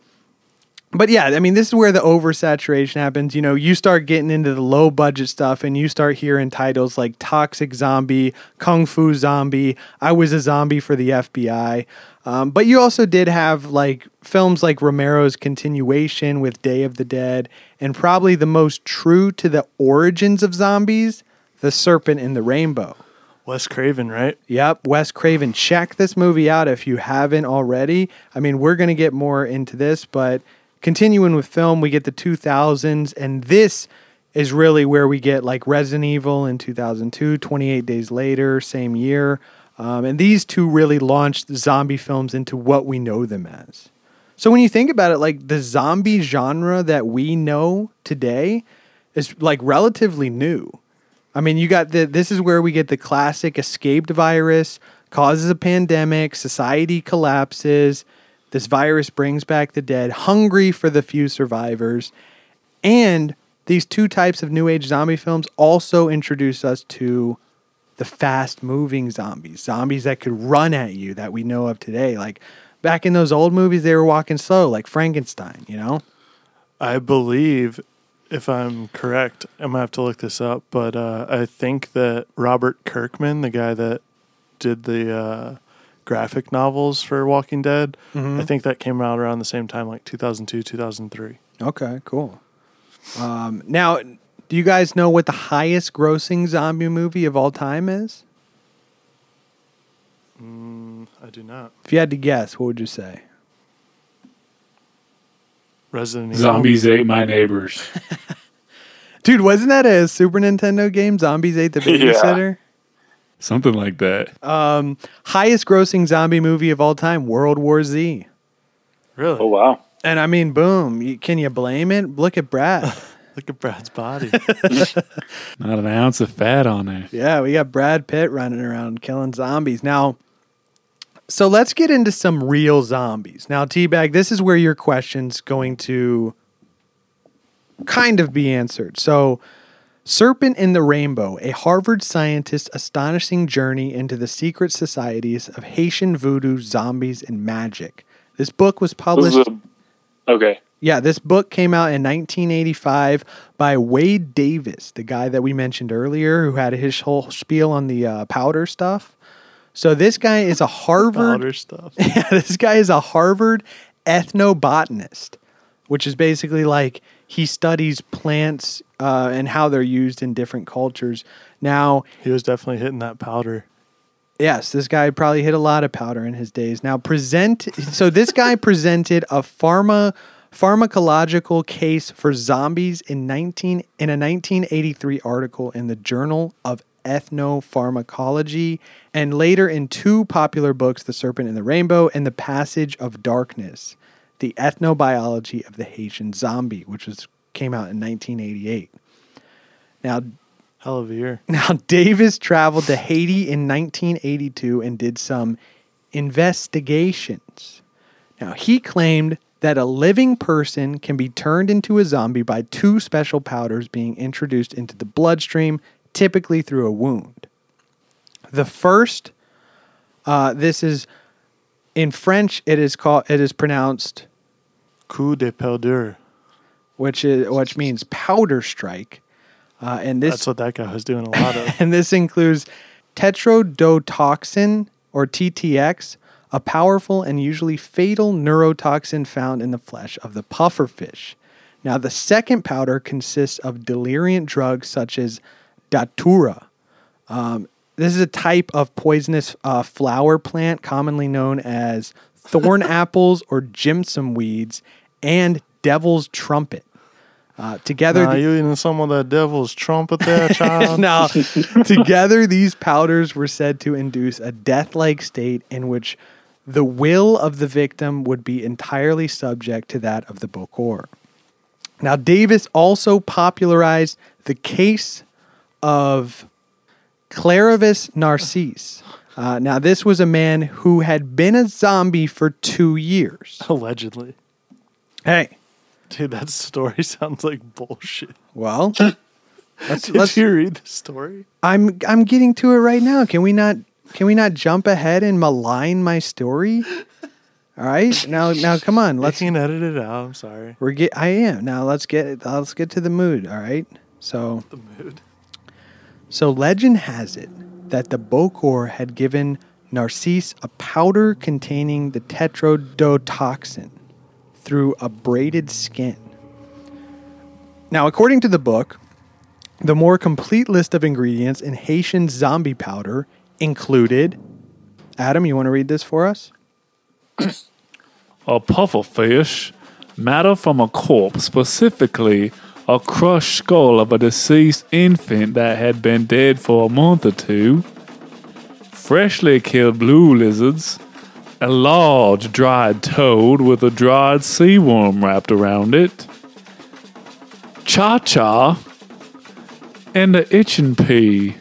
but yeah, I mean, this is where the oversaturation happens. You know, you start getting into the low budget stuff and you start hearing titles like Toxic Zombie, Kung Fu Zombie, I Was a Zombie for the FBI. Um, but you also did have like films like Romero's continuation with Day of the Dead, and probably the most true to the origins of zombies, The Serpent and the Rainbow. Wes Craven, right? Yep, Wes Craven. Check this movie out if you haven't already. I mean, we're going to get more into this, but continuing with film, we get the 2000s, and this is really where we get like Resident Evil in 2002, 28 Days Later, same year. Um, and these two really launched zombie films into what we know them as. So when you think about it, like the zombie genre that we know today is like relatively new. I mean, you got the this is where we get the classic escaped virus, causes a pandemic, society collapses, this virus brings back the dead, hungry for the few survivors. And these two types of new age zombie films also introduce us to the fast moving zombies, zombies that could run at you that we know of today. Like back in those old movies, they were walking slow, like Frankenstein, you know? I believe, if I'm correct, I'm gonna have to look this up, but uh, I think that Robert Kirkman, the guy that did the uh, graphic novels for Walking Dead, Mm-hmm. I think that came out around the same time, like 2002, 2003. Okay, cool. Um, now, do you guys know what the highest grossing zombie movie of all time is? I do not. If you had to guess, what would you say? Resident Evil. Zombies ate my neighbors. Dude, wasn't that a Super Nintendo game? Zombies Ate the Yeah. Babysitter? Something like that. Um, highest grossing zombie movie of all time, World War Z. Really? Oh wow. And I mean, boom. You, can you blame it? Look at Brad. Look at Brad's body. Not an ounce of fat on there. yeah, we got Brad Pitt running around killing zombies. Now, so let's get into some real zombies. Now, Teabag, this is where your question's going to kind of be answered. So, Serpent and the Rainbow, a Harvard scientist's astonishing journey into the secret societies of Haitian voodoo, zombies, and magic. This book was published. is a, okay. Yeah, this book came out in 1985 by Wade Davis, the guy that we mentioned earlier, who had his whole spiel on the uh, powder stuff. So this guy is a Harvard. Powder stuff. Yeah, this guy is a Harvard ethnobotanist, which is basically like he studies plants uh, and how they're used in different cultures. Now, He was definitely hitting that powder. Yes, this guy probably hit a lot of powder in his days. Now present so this guy presented a pharma pharmacological case for zombies in 19 in a 1983 article in the Journal of Ethnopharmacology and later in two popular books The Serpent and the Rainbow and The Passage of Darkness, The Ethnobiology of the Haitian Zombie, which was came out in 1988. Now Hell of a year. now, Davis traveled to Haiti in 1982 and did some investigations. Now, he claimed that a living person can be turned into a zombie by two special powders being introduced into the bloodstream, typically through a wound. The first, uh, this is in French. It is called. It is pronounced, Coup de poudre. which is which means powder strike, uh, and this That's what that guy was doing a lot of. and this includes tetrodotoxin or TTX, a powerful and usually fatal neurotoxin found in the flesh of the pufferfish. Now, the second powder consists of deliriant drugs such as datura. Um, this is a type of poisonous uh, flower plant commonly known as thorn apples or jimson weeds and devil's trumpet. Uh, together, Nah, the- you eating some of that devil's trumpet there, child? now, together, these powders were said to induce a death like state in which the will of the victim would be entirely subject to that of the Bokor. Now, Davis also popularized the case of Clairvius Narcisse. Uh, now, this was a man who had been a zombie for two years. Allegedly. Hey, Dude, that story sounds like bullshit. well, let's, Did let's you read the story? I'm I'm getting to it right now. Can we not can we not jump ahead and malign my story? All right. Now now come on. Let's Let's can edit it out. I'm sorry. we're get I am. Now let's get let's get to the mood, all right? So The mood. So legend has it that the Bokor had given Narcisse a powder containing the tetrodotoxin through a braided skin. Now, according to the book, the more complete list of ingredients in Haitian zombie powder included. Adam, you want to read this for us? A pufferfish, matter from a corpse, specifically a crushed skull of a deceased infant that had been dead for a month or two, freshly killed blue lizards, a large dried toad with a dried sea worm wrapped around it, cha cha, and a itching pea.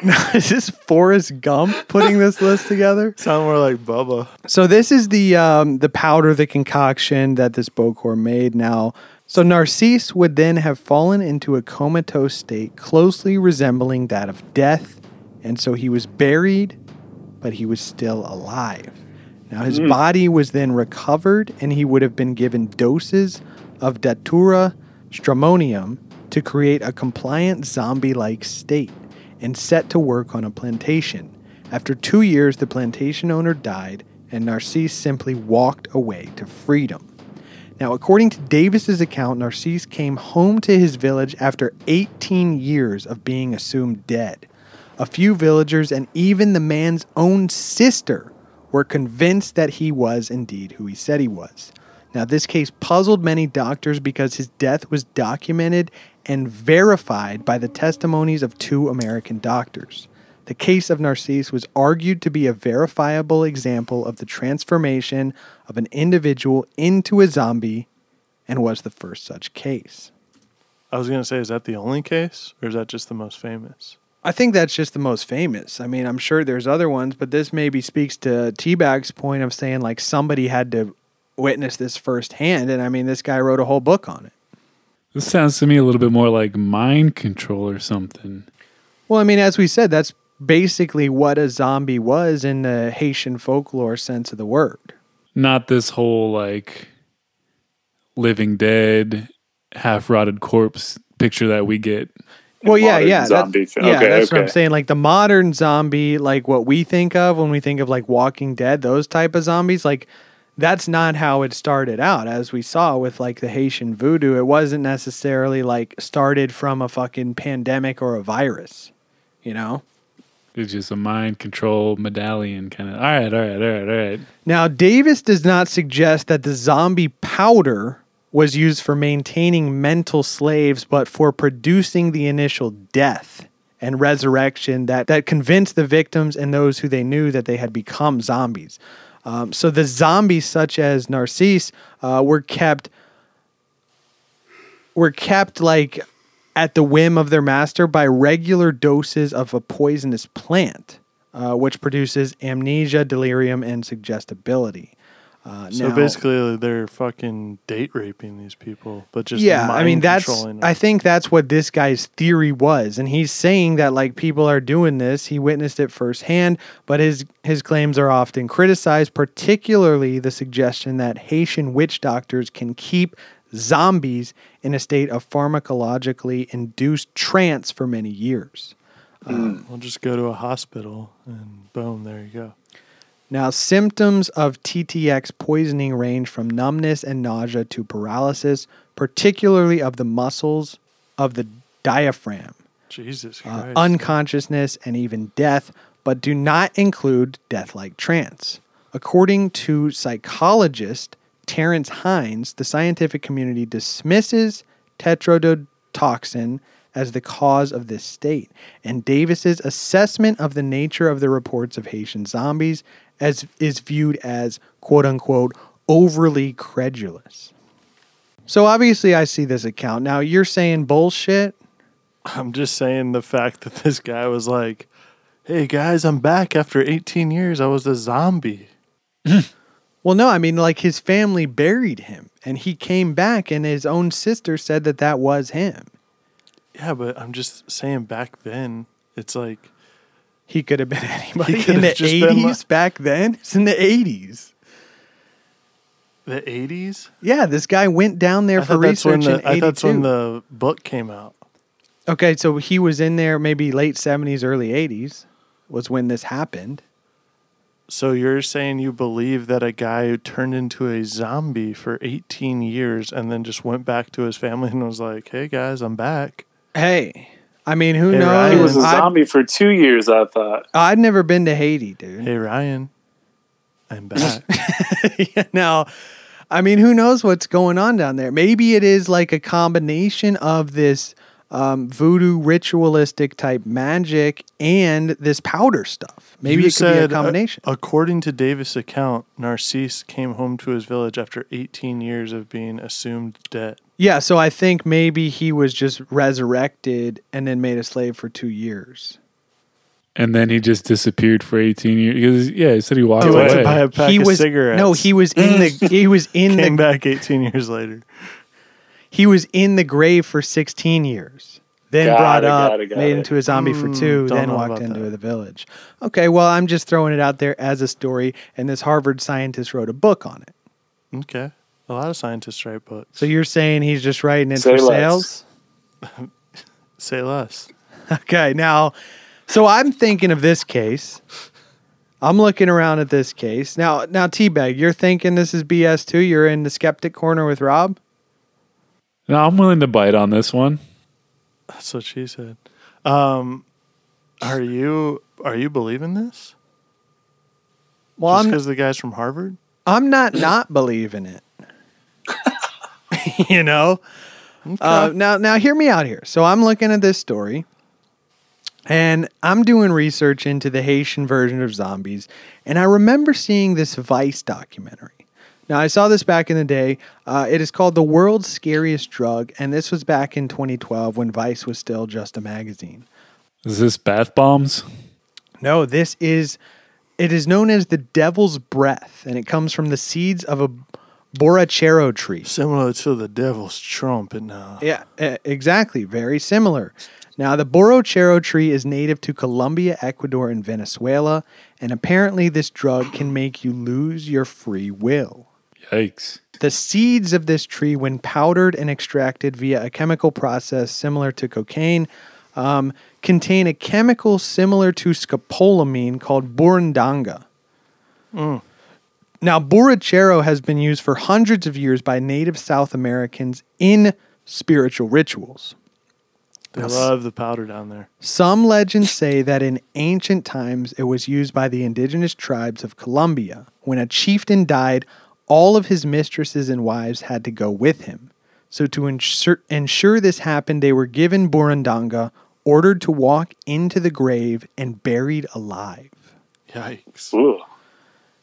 Is this Forrest Gump putting this list together? Sound more like Bubba. So this is the um, the powder, the concoction that this Bokor made. Now, so Narcisse would then have fallen into a comatose state, closely resembling that of death, and so he was buried, but he was still alive. Now his hmm. body was then recovered, and he would have been given doses of Datura stramonium to create a compliant zombie-like state, and set to work on a plantation. After two years, the plantation owner died, and Narcisse simply walked away to freedom. Now, according to Davis's account, Narcisse came home to his village after 18 years of being assumed dead. A few villagers and even the man's own sister were convinced that he was indeed who he said he was. Now, this case puzzled many doctors because his death was documented and verified by the testimonies of two American doctors. The case of Narcisse was argued to be a verifiable example of the transformation of an individual into a zombie and was the first such case. I was gonna say, is that the only case, or is that just the most famous? I think that's just the most famous. I mean, I'm sure there's other ones, but this maybe speaks to Teabag's point of saying like somebody had to witness this firsthand. And I mean, this guy wrote a whole book on it. This sounds to me a little bit more like mind control or something. Well, I mean, as we said, that's basically what a zombie was in the Haitian folklore sense of the word. Not this whole like living dead, half rotted corpse picture that we get. Well, yeah, yeah, that- zombie film. yeah. Okay, that's what I'm saying. Like the modern zombie, like what we think of when we think of like Walking Dead, those type of zombies, like that's not how it started out. As we saw with like the Haitian voodoo, it wasn't necessarily like started from a fucking pandemic or a virus. You know. It's just a mind control medallion kind of. All right, all right, all right, all right. Now, Davis does not suggest that the zombie powder was used for maintaining mental slaves, but for producing the initial death and resurrection that, that convinced the victims and those who they knew that they had become zombies. Um, so the zombies, such as Narcisse, uh, were kept were kept like at the whim of their master by regular doses of a poisonous plant, uh, which produces amnesia, delirium, and suggestibility. Uh, So now- basically, they're fucking date raping these people, but just yeah, I mean that's I think that's what this guy's theory was, and he's saying that like people are doing this. He witnessed it firsthand, but his his claims are often criticized, particularly the suggestion that Haitian witch doctors can keep zombies in a state of pharmacologically induced trance for many years. We'll just go to a hospital and boom, there you go. Now, symptoms of TTX poisoning range from numbness and nausea to paralysis, particularly of the muscles of the diaphragm, Jesus uh, unconsciousness, and even death, but do not include death like trance. According to psychologist Terence Hines, the scientific community dismisses tetrodotoxin as the cause of this state, and Davis's assessment of the nature of the reports of Haitian zombies as is viewed as quote unquote overly credulous. So obviously I see this account. Now you're saying bullshit. I'm just saying the fact that this guy was like, "Hey guys, I'm back after 18 years. I was a zombie." Well, no, I mean, like his family buried him and he came back, and his own sister said that that was him. Yeah, but I'm just saying back then, it's like He could have been anybody in the have just been 80s like- back then. It's in the 80s. the 80s. Yeah, this guy went down there I for research the, in I 82. thought that's when the book came out. okay, so he was in there maybe late 70s, early 80s was when this happened. So you're saying you believe that a guy who turned into a zombie for 18 years and then just went back to his family and was like, "Hey guys, I'm back." Hey, I mean, who Hey, knows? Ryan. He was a I'd- zombie for two years, I thought. I'd never been to Haiti, dude. Hey Ryan, I'm back. now, I mean, who knows what's going on down there? Maybe it is like a combination of this um, voodoo ritualistic type magic and this powder stuff. Maybe You it could be a said, uh, combination. according to Davis' account, Narcisse came home to his village after 18 years of being assumed dead. yeah, so I think maybe he was just resurrected and then made a slave for two years. And then he just disappeared for 18 years. Because, yeah, he said he walked He went to away. buy a pack he of was cigarettes. no, he was in the he was in came the Came back 18 years later. He was in the grave for 16 years. Then Got brought it, up, got it, got made it. into a zombie for Mm, two, then walked into that. the village. Okay, well, I'm just throwing it out there as a story, and this Harvard scientist wrote a book on it. Okay. A lot of scientists write books. So you're saying he's just writing it Say for less. sales? Say less. Okay, now, so I'm thinking of this case. I'm looking around at this case now. Now, Teabag, you're thinking this is BS too. You're in the skeptic corner with Rob. No, I'm willing to bite on this one. That's what she said. Um, are you are you believing this? Well, Just because the guy's from Harvard? I'm not not believing it. you know. Uh, now, now, hear me out here. So I'm looking at this story, and I'm doing research into the Haitian version of zombies, and I remember seeing this Vice documentary. Now, I saw this back in the day. Uh, it is called "The World's Scariest Drug," and this was back in 2012 when Vice was still just a magazine. Is this bath bombs? No, this is it is known as the devil's breath, and it comes from the seeds of a borrachero tree. Similar to the devil's trumpet now. Yeah, exactly. Very similar. Now, the borrachero tree is native to Colombia, Ecuador, and Venezuela, and apparently this drug can make you lose your free will. Yikes. The seeds of this tree, when powdered and extracted via a chemical process similar to cocaine, um, contain a chemical similar to scopolamine called burundanga. Now, borrachero has been used for hundreds of years by native South Americans in spiritual rituals. They love the powder down there. Some legends say that in ancient times it was used by the indigenous tribes of Colombia. When a chieftain died, all of his mistresses and wives had to go with him. So, to ensure, ensure this happened, they were given Burundanga, ordered to walk into the grave, and buried alive. Yikes. Ooh.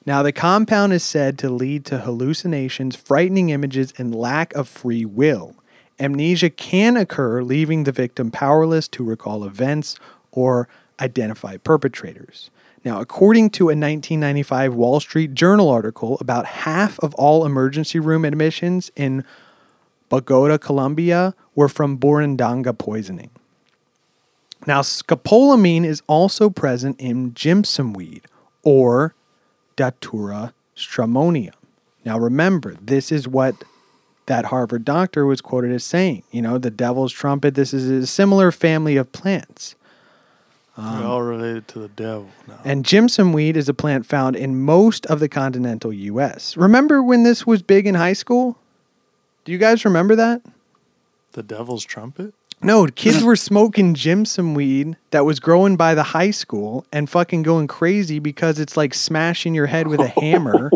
Now, the compound is said to lead to hallucinations, frightening images, and lack of free will. Amnesia can occur, leaving the victim powerless to recall events or identify perpetrators. Now, according to a 1995 Wall Street Journal article, about half of all emergency room admissions in Bogota, Colombia, were from Burundanga poisoning. Now, scopolamine is also present in jimson weed or Datura stramonium. Now, remember, this is what that Harvard doctor was quoted as saying. You know, the devil's trumpet, this is a similar family of plants. We're all related to the devil now. And jimson weed is a plant found in most of the continental U.S. Remember when this was big in high school? Do you guys remember that? The devil's trumpet? No, kids were smoking jimson weed that was growing by the high school and fucking going crazy because it's like smashing your head with a hammer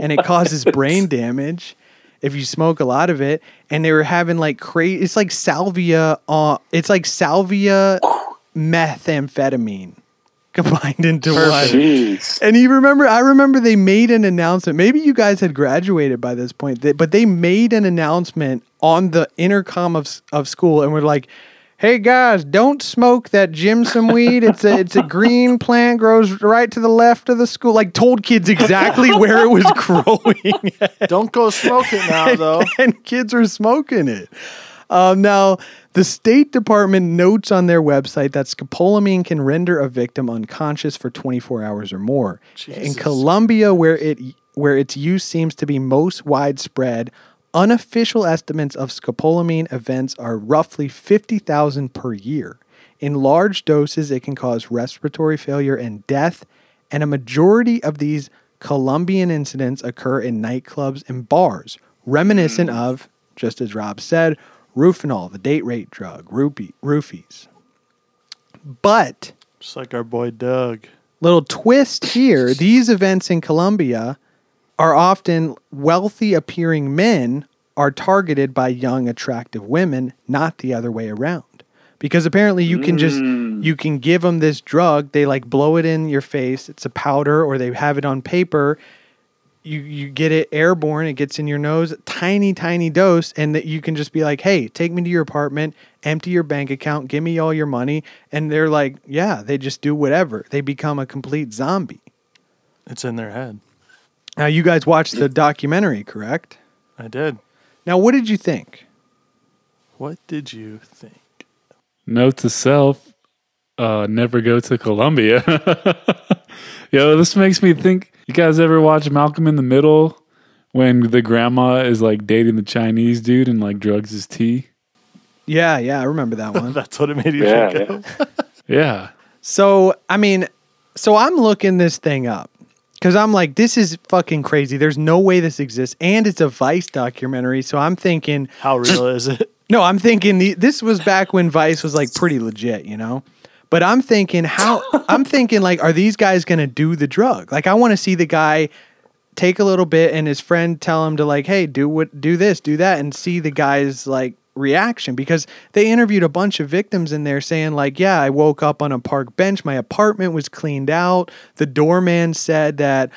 and it causes brain damage if you smoke a lot of it. And they were having like crazy, it's like salvia, uh, it's like salvia methamphetamine combined into one. Jeez. And you remember, I remember they made an announcement. Maybe you guys had graduated by this point, but they made an announcement on the intercom of, of school and were like, "Hey guys, don't smoke that Jimson weed. It's a it's a green plant, grows right to the left of the school." Like told kids exactly where it was growing, Don't go smoke it now, though. and kids are smoking it. Um, now, the State Department notes on their website that scopolamine can render a victim unconscious for 24 hours or more. In Colombia, where it where its use seems to be most widespread, unofficial estimates of scopolamine events are roughly 50,000 per year. In large doses, it can cause respiratory failure and death, and a majority of these Colombian incidents occur in nightclubs and bars, reminiscent hmm. of, just as Rob said, Rufinol, the date rape drug, rupee, roofies. But Just like our boy Doug. little twist here these events in Colombia are often wealthy appearing men are targeted by young attractive women not the other way around because apparently you can just mm. you can give them this drug they like blow it in your face it's a powder or they have it on paper you you get it airborne it gets in your nose tiny tiny dose and that you can just be like hey take me to your apartment empty your bank account give me all your money and they're like yeah they just do whatever they become a complete zombie It's in their head. now you guys watched the documentary correct I did. now what did you think What did you think? Note to self: uh, never go to Colombia. Yo, this makes me think. You guys ever watch Malcolm in the Middle when the grandma is like dating the Chinese dude and like drugs his tea? yeah yeah i remember that one That's what it made you Yeah, think yeah. of. Yeah, So, I mean, so I'm looking this thing up because I'm like, this is fucking crazy. There's no way this exists. And it's a Vice documentary. So I'm thinking, How real is it? no, I'm thinking the, this was back when Vice was like pretty legit, you know? But I'm thinking, how, I'm thinking, like, are these guys to do the drug? Like, I want to see the guy take a little bit and his friend tell him to, like, hey, do what, do this, do that, and see the guy's, like, reaction. Because they interviewed a bunch of victims in there saying like yeah i woke up on a park bench my apartment was cleaned out. The doorman said that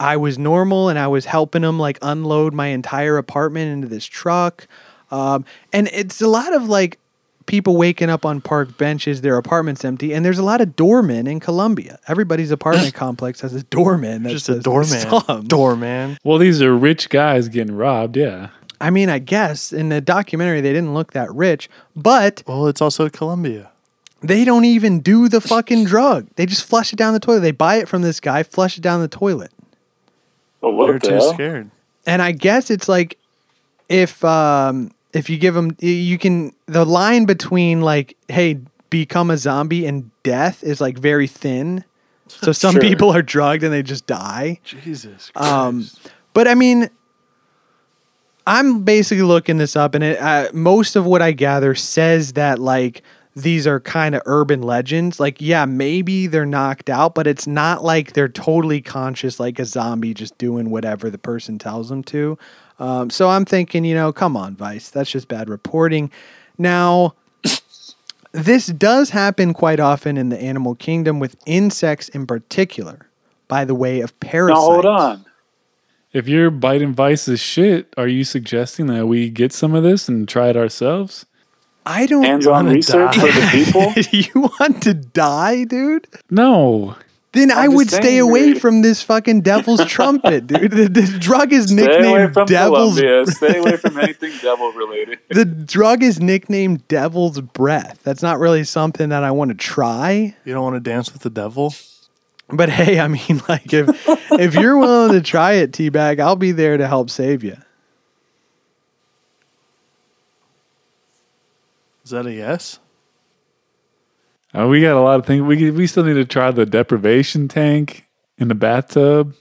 i was normal and i was helping him like unload my entire apartment into this truck. Um, and it's a lot of like people waking up on park benches their apartment's empty and there's a lot of doormen in colombia everybody's apartment complex has a doorman that Just a doorman. slum. Doorman. Well, these are rich guys getting robbed. Yeah. i mean i guess in the documentary they didn't look that rich but Well, it's also Colombia. They don't even do the fucking drug. They just flush it down the toilet. They buy it from this guy, flush it down the toilet. Well, what They're the too hell? scared. And I guess it's like if um if you give them you can the line between like hey become a zombie and death is like very thin. So some Sure. people are drugged and they just die. Jesus Christ. Um, but I mean, I'm basically looking this up, and it, uh, most of what I gather says that like these are kind of urban legends. Like, yeah, maybe they're knocked out, but it's not like they're totally conscious, like a zombie just doing whatever the person tells them to. Um, so I'm thinking, you know, come on, Vice, that's just bad reporting. Now, this does happen quite often in the animal kingdom with insects in particular, by the way of parasites. Now hold on. If you're biting Vice's shit, are you suggesting that we get some of this and try it ourselves? I don't. Hands-on research die? for the people. you want to die, dude? No. Then I just would stay saying, away you're- from this fucking devil's trumpet, dude. The, the drug is Stay away nicknamed from devil's. Colombia. Stay away from anything devil related. The drug is nicknamed devil's breath. That's not really something that I want to try. You don't want to dance with the devil? But hey, I mean, like if if you're willing to try it, teabag, I'll be there to help save you. Is that a yes? Oh, we got a lot of things. We we still need to try the deprivation tank in the bathtub.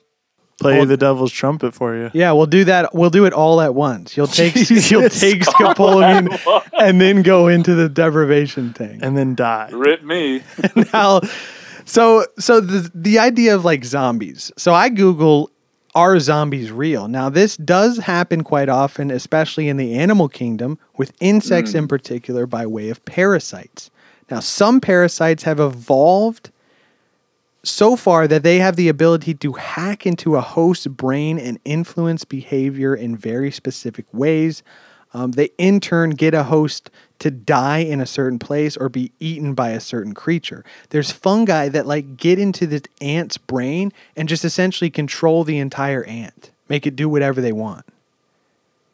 Play the devil's trumpet for you. Yeah, we'll do that. We'll do it all at once. You'll take you'll take scopolamine and then go into the deprivation tank. And then die. Rip me. now, so so the the idea of like zombies. So I Google are zombies real? Now this does happen quite often, especially in the animal kingdom, with insects hmm. in particular by way of parasites. Now some parasites have evolved so far that they have the ability to hack into a host's brain and influence behavior in very specific ways. Um, they in turn get a host to die in a certain place or be eaten by a certain creature. There's fungi that like get into this ant's brain and just essentially control the entire ant, make it do whatever they want.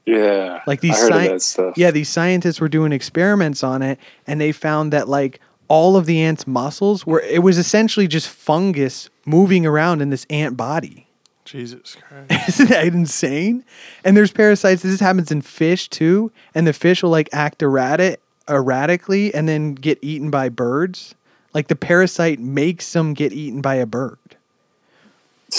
Yeah. Like these I heard sci- of that stuff. Yeah, these scientists were doing experiments on it and they found that like all of the ant's muscles were it was essentially just fungus moving around in this ant body. Jesus Christ. Isn't that insane? And there's parasites. This happens in fish too, and the fish will like act erratic, erratically, and then get eaten by birds. Like the parasite makes them get eaten by a bird.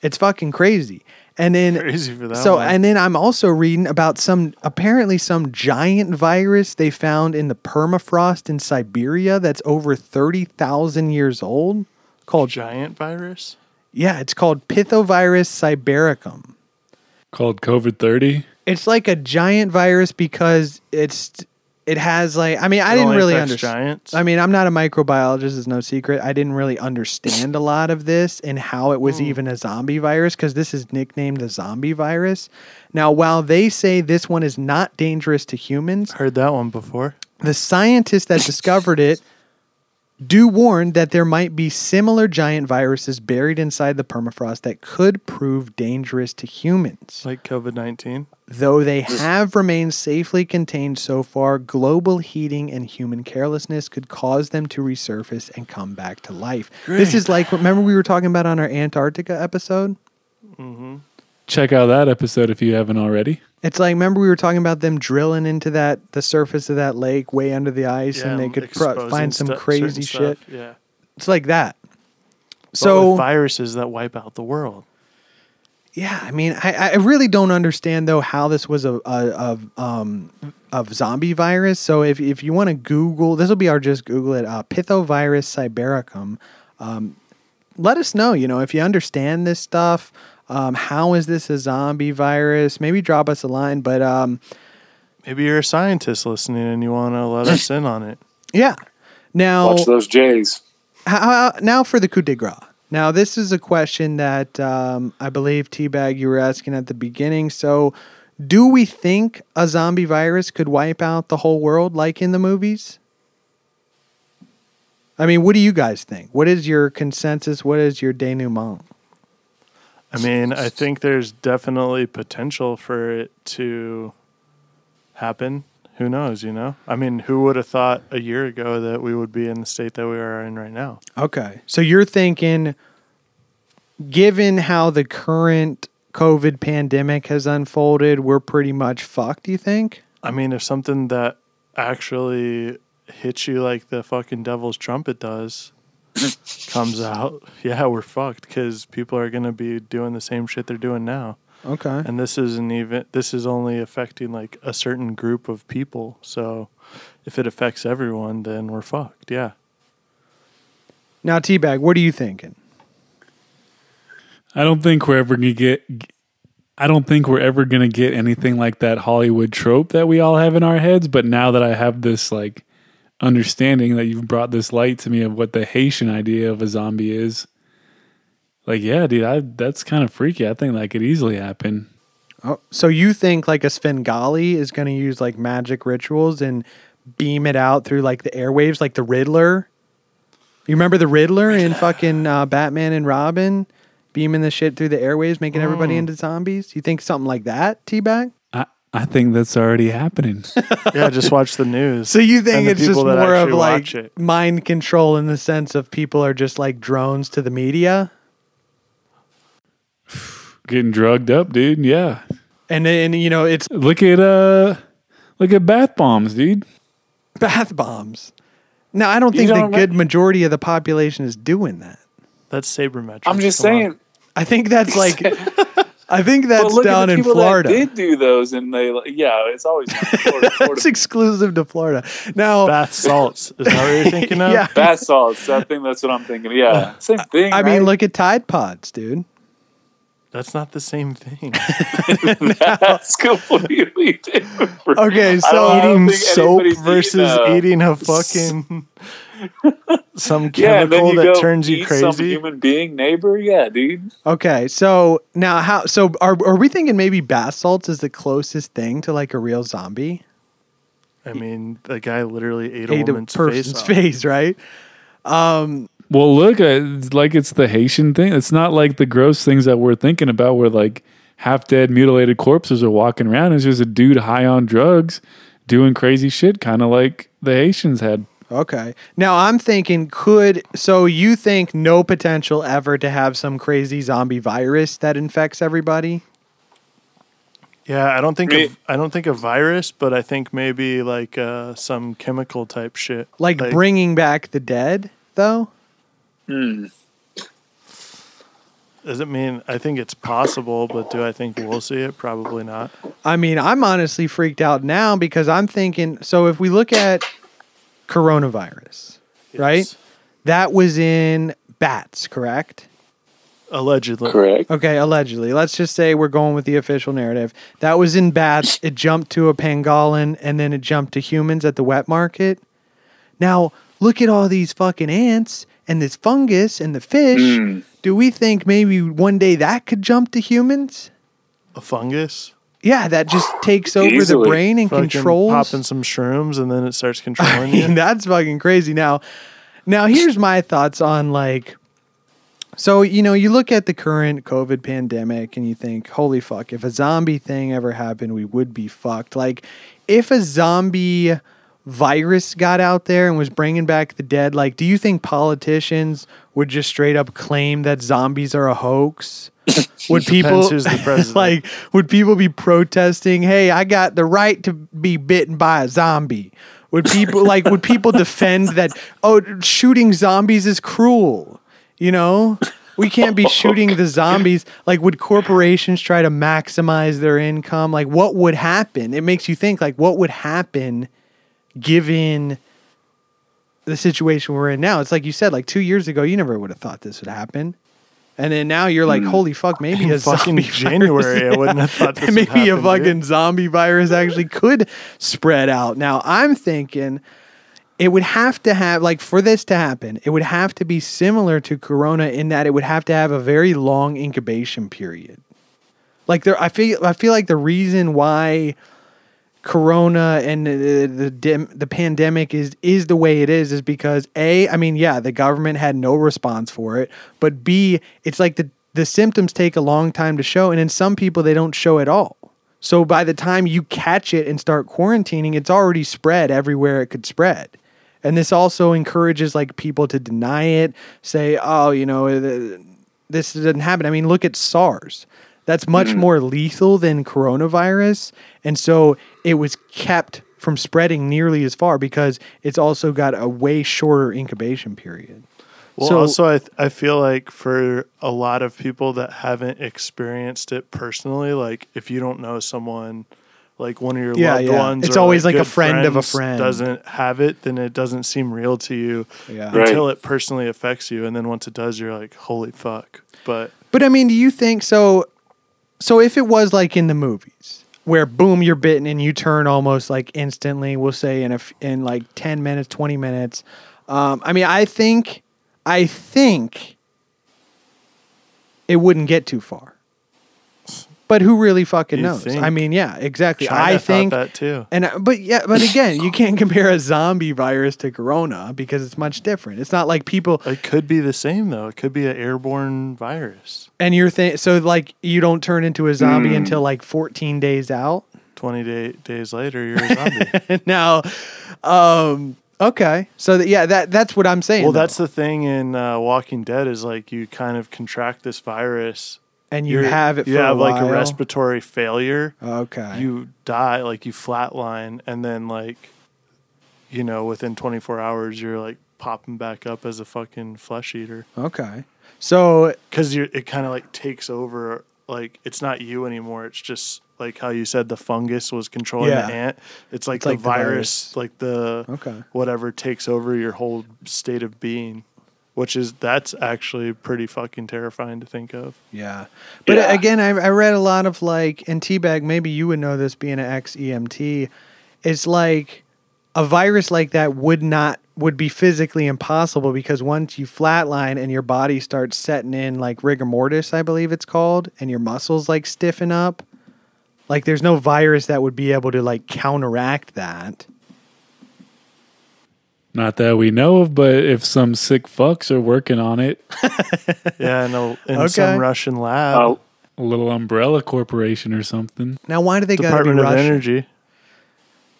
It's fucking crazy. And then Crazy for that so one. and then I'm also reading about some apparently some giant virus they found in the permafrost in Siberia that's over 30,000 years old called Giant virus? yeah, it's called Pithovirus sibericum. Called COVID thirty. It's like a giant virus because it's it has like I mean I It didn't really understand. I mean I'm not a microbiologist, it's no secret. I didn't really understand a lot of this and how it was hmm. even a zombie virus because this is nicknamed the zombie virus. Now, while they say this one is not dangerous to humans, Heard that one before. the scientists that discovered it do warn that there might be similar giant viruses buried inside the permafrost that could prove dangerous to humans. Like COVID 19. Though they have remained safely contained so far, global heating and human carelessness could cause them to resurface and come back to life. This is like, remember we were talking about on our Antarctica episode? Mm-hmm. Check out that episode if you haven't already. It's like, remember we were talking about them drilling into that, the surface of that lake way under the ice Yeah, and they could pro- find some stu- crazy shit. stuff, Yeah. It's like that. But So, with viruses that wipe out the world. Yeah, I mean, I, I really don't understand though how this was a, a of um of zombie virus. So if if you want to Google, this will be our just Google it. Uh, Pithovirus sibericum. Um, let us know. You know if you understand this stuff. Um, how is this a zombie virus? Maybe drop us a line. But um, Maybe you're a scientist listening and you want to let us in on it. yeah. Now Watch those Jays. How, how- now for the coup de grace. Now, this is a question that um, I believe Teabag you were asking at the beginning. So, do we think a zombie virus could wipe out the whole world like in the movies? I mean, what do you guys think? What is your consensus? What is your denouement? I mean, I think there's definitely potential for it to happen. Who knows, you know? I mean, who would have thought a year ago that we would be in the state that we are in right now? Okay. So, you're thinking, given how the current COVID pandemic has unfolded, we're pretty much fucked, you think? I mean, if something that actually hits you like the fucking devil's trumpet does comes out, yeah, we're fucked because people are going to be doing the same shit they're doing now. Okay. And this isn't even, this is only affecting like a certain group of people. So if it affects everyone, then we're fucked. Yeah. Now, Teabag, what are you thinking? I don't think we're ever gonna get. I don't think we're ever gonna get anything like that Hollywood trope that we all have in our heads. But now that I have this like understanding that you've brought this light to me of what the Haitian idea of a zombie is, like yeah, dude, I that's kind of freaky. I think that could easily happen. Oh, so you think like a Svengali is going to use like magic rituals and beam it out through like the airwaves, like the Riddler? You remember the Riddler in fucking uh, Batman and Robin beaming the shit through the airwaves, making everybody Mm. into zombies? You think something like that, T-Bag? I, I think that's already happening. Yeah, just watch the news. So you think it's just more of like mind control in the sense of people are just like drones to the media? Getting drugged up, dude. Yeah. And and you know, it's Look at uh look at bath bombs, dude. bath bombs. Now, I don't You think the don't good majority of the population is doing that. That's sabermetrics. I'm just Come on. saying. I think that's like I think that's look at down the in Florida. that did do those, and they yeah, it's always down Florida. Florida That's exclusive to Florida. Now, Bath salts. Is that what you're thinking of? yeah. bath salts. I think that's what I'm thinking. Yeah, same thing. I mean, look at Tide Pods, dude. That's not the same thing. that's completely different. Okay, I so don't- I don't eating soap anybody's versus eating, uh, eating a fucking some Yeah, and then chemical you that go turns you eat Some crazy. human being neighbor. Yeah, dude. Okay, so now how? So are are we thinking maybe bath salts is the closest thing to like a real zombie? I mean, the guy literally ate a Ate a woman's person's face. face, right? Well, look, uh, it's like it's the Haitian thing. It's not like the gross things that we're thinking about where like half dead, mutilated corpses are walking around. It's just a dude high on drugs doing crazy shit, kind of like the Haitians had. Okay. Now I'm thinking, could so you think no potential ever to have some crazy zombie virus that infects everybody? Yeah, I don't think Me- of, I don't think a virus, but I think maybe like uh, some chemical type shit. Like, bringing back the dead, though. Does it mean I think it's possible, but do I think we'll see it? Probably not. I mean, I'm honestly freaked out now because I'm thinking. So if we look at coronavirus, right? That was in bats, correct? Allegedly. Correct. Okay, allegedly. Let's just say we're going with the official narrative. That was in bats. It jumped to a pangolin and then it jumped to humans at the wet market. Now, look at all these fucking ants and this fungus and the fish. Mm. Do we think maybe one day that could jump to humans? A fungus. Yeah, that just takes over the brain and Fucking controls. popping some shrooms and then it starts I controlling mean, you. that's fucking crazy. Now, now here's my thoughts on like, so you know, you look at the current COVID pandemic and you think, holy fuck, if a zombie thing ever happened, we would be fucked. Like, if a zombie virus got out there and was bringing back the dead, like, do you think politicians would just straight up claim that zombies are a hoax? Would people like would people be protesting, "Hey, I got the right to be bitten by a zombie"? Would people like would people defend that oh, shooting zombies is cruel? You know? We can't be shooting the zombies. Like would corporations try to maximize their income? Like what would happen? It makes you think like what would happen given the situation we're in now. It's like you said, like two years ago, you never would have thought this would happen. And then now you're like, hmm. holy fuck, maybe a In fucking zombie January, virus- I wouldn't have thought this would maybe a fucking dude. zombie virus actually could spread out. Now I'm thinking it would have to have like for this to happen, it would have to be similar to Corona in that it would have to have a very long incubation period. Like there, I feel I feel like the reason why Corona and the the, the pandemic is is the way it is is because a I mean yeah the government had no response for it but b it's like the the symptoms take a long time to show and in some people they don't show at all. So by the time you catch it and start quarantining it's already spread everywhere it could spread. And this also encourages like people to deny it say oh you know this doesn't happen. I mean look at SARS that's much mm. more lethal than coronavirus. And so it was kept from spreading nearly as far because it's also got a way shorter incubation period. Well, so, also, I, th- I feel like for a lot of people that haven't experienced it personally, like if you don't know someone, like one of your Yeah, loved yeah. ones, It's always like a friend of a friend. doesn't have it, then it doesn't seem real to you Yeah. until it personally affects you, and then once it does, you're like, holy fuck! But but I mean, do you think so? So if it was like in the movies where boom, you're bitten and you turn almost like instantly, we'll say in a, f- in like 10 minutes, 20 minutes. Um, I mean, I think, I think it wouldn't get too far. But who really fucking You knows? think. I mean, yeah, exactly. China I think that too. And uh, but yeah, but again, you can't compare a zombie virus to corona because it's much different. It's not like people It could be the same though. It could be an airborne virus. and you're th- so like you don't turn into a zombie until like 14 days out. Twenty day, days later, you're a zombie. now, um, okay, so that, yeah, that that's what I'm saying. well, though. that's the thing in uh, Walking Dead is like you kind of contract this virus. And you You're- have it. You have a like a while. respiratory failure. Okay. You die, like you flatline, and then like, you know, within 24 hours, you're like popping back up as a fucking flesh eater. okay. So because you it kind of like takes over like it's not you anymore it's just like how you said the fungus was controlling Yeah. the ant it's like It's the like the virus, like the Okay. whatever takes over your whole state of being which is that's actually pretty fucking terrifying to think of Yeah. But Yeah. again, I, I read a lot of like, in Teabag, maybe you would know this being an ex EMT. It's like a virus like that would not, would be physically impossible because once you flatline and your body starts setting in like rigor mortis, I believe it's called, and your muscles like stiffen up, like there's no virus that would be able to like counteract that. Not that we know of, but if some sick fucks are working on it, yeah in, a, in Okay. some russian lab Oh, a little umbrella corporation or something. Now, why do they got to be department of Russian? energy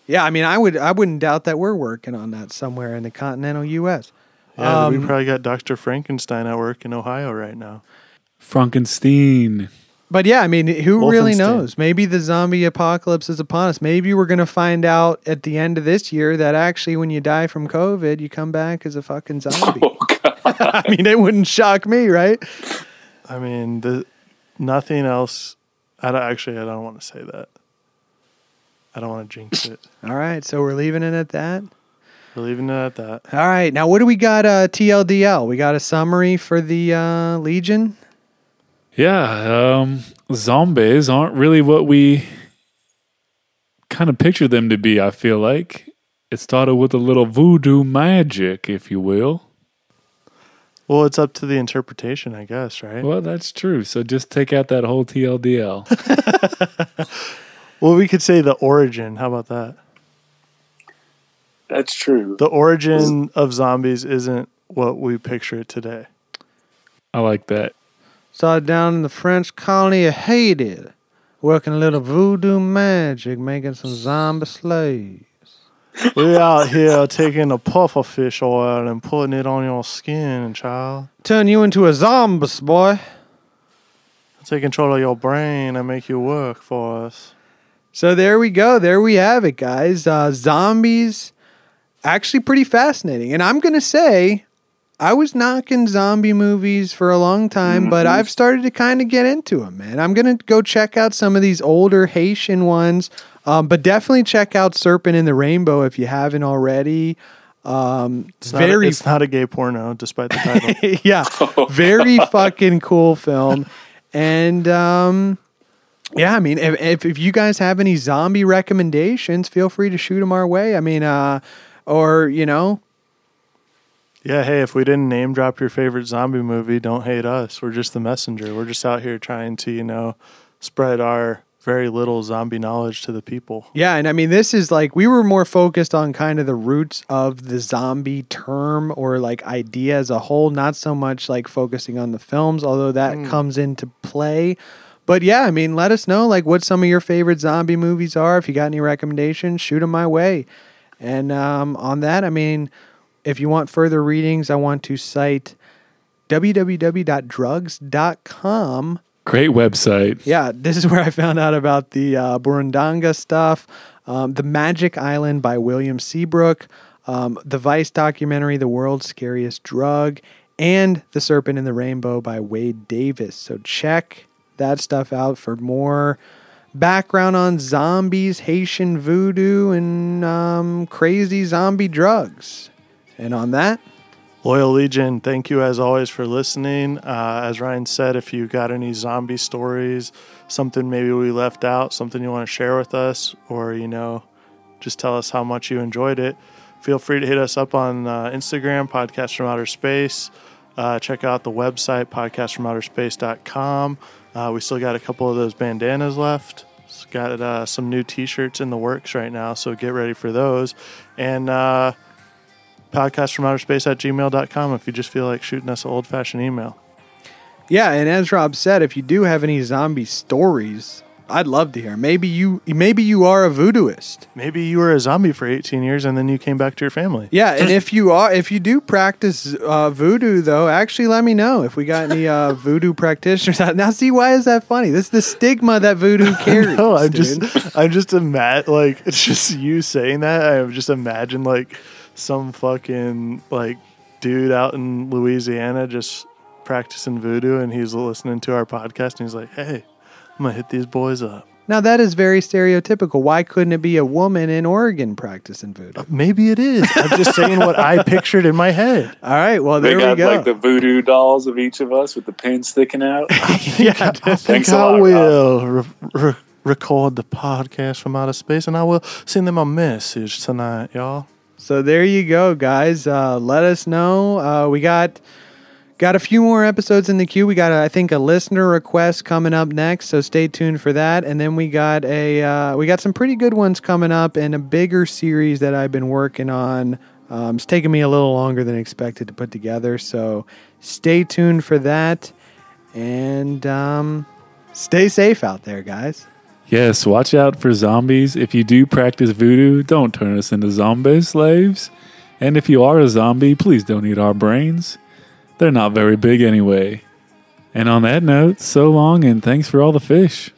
Yeah, I mean, I would, I wouldn't doubt that we're working on that somewhere in the continental U.S. yeah we Um, probably got dr frankenstein at work in ohio right now Frankenstein. But yeah, I mean, who really knows? Maybe the zombie apocalypse is upon us. Maybe we're going to find out at the end of this year that actually, when you die from COVID, you come back as a fucking zombie. oh God. I mean, it wouldn't shock me, right? i mean the nothing else i don't actually i don't want to say that i don't want to jinx it All right, so we're leaving it at that. we're leaving it at that All right, now what do we got? Uh, TLDL. We got a summary for the uh, Legion. Yeah, um, zombies aren't really what we kind of picture them to be, I feel like. It started with a little voodoo magic, if you will. Well, it's up to the interpretation, I guess, right? Well, that's true. So just take out that whole TLDL. Well, we could say the origin. How about that? That's true. The origin of zombies isn't what we picture it today. I like that. Started down in the French colony of Haiti, working a little voodoo magic, making some zombie slaves. we out here taking a puffer fish oil and putting it on your skin, child. Turn you into a zombie, boy. Take control of your brain and make you work for us. So there we go. There we have it, guys. Uh, zombies, actually pretty fascinating. And I'm gonna say, I was knocking zombie movies for a long time, but I've started to kind of get into them, man. I'm gonna go check out some of these older Haitian ones, um, but definitely check out Serpent and the Rainbow if you haven't already. Um, It's not, very a, it's not a gay porno, despite the title. yeah, very fucking cool film. And um, yeah, I mean, if, if if you guys have any zombie recommendations, feel free to shoot them our way. I mean, uh, or you know, yeah, hey, if we didn't name drop your favorite zombie movie, don't hate us. We're just the messenger. We're just out here trying to, you know, spread our very little zombie knowledge to the people. yeah, and I mean, this is like we were more focused on kind of the roots of the zombie term or like idea as a whole, not so much like focusing on the films, although that comes into play. But yeah, I mean, let us know like what some of your favorite zombie movies are. If you got any recommendations, shoot them my way. And um, on that, I mean, if you want further readings, I want to cite www.drugs.com. Great website. Yeah, this is where I found out about the uh, Burundanga stuff, um, The Magic Island by William Seabrook, um, the Vice documentary, The World's Scariest Drug, and The Serpent and the Rainbow by Wade Davis. So check that stuff out for more background on zombies, Haitian voodoo, and um, crazy zombie drugs. And on that, Loyal Legion, thank you as always for listening. Uh, as Ryan said, if you got any zombie stories, something maybe we left out, something you want to share with us, or, you know, just tell us how much you enjoyed it, feel free to hit us up on uh, Instagram, Podcast from Outer Space. Uh, check out the website, podcastfromouterspace.com. Uh, we still got a couple of those bandanas left. It's got uh, some new t shirts in the works right now, so get ready for those. And uh, podcast from outer space at gmail.com if you just feel like shooting us an old fashioned email. Yeah, and as Rob said, if you do have any zombie stories, I'd love to hear. Maybe you maybe you are a voodooist. Maybe you were a zombie for 18 years and then you came back to your family. Yeah, and if you are if you do practice uh, voodoo though, actually let me know if we got any uh, voodoo practitioners out. Now see why is that funny? This is the stigma that voodoo carries. No, I'm dude. just, I'm just a imagine like it's just you saying that. I just imagine like some fucking like dude out in Louisiana just practicing voodoo, and he's listening to our podcast, and he's like, "Hey, I'm gonna hit these boys up." Now that is very stereotypical. Why couldn't it be a woman in Oregon practicing voodoo? Uh, maybe it is. I'm just saying what I pictured in my head. All right, well They there we got go. like the voodoo dolls of each of us with the pin sticking out. yeah, I think Thanks a I lot, will re- re- record the podcast from outer space, and I will send them a message tonight, y'all. So there you go, guys. Uh, let us know. Uh, we got got a few more episodes in the queue. We got, I think, a listener request coming up next. So stay tuned for that. And then we got a uh, we got some pretty good ones coming up, and a bigger series that I've been working on. Um, it's taken me a little longer than expected to put together. So stay tuned for that, and um, stay safe out there, guys. Yes, watch out for zombies. If you do practice voodoo, don't turn us into zombie slaves. And if you are a zombie, please don't eat our brains. They're not very big anyway. And on that note, so long and thanks for all the fish.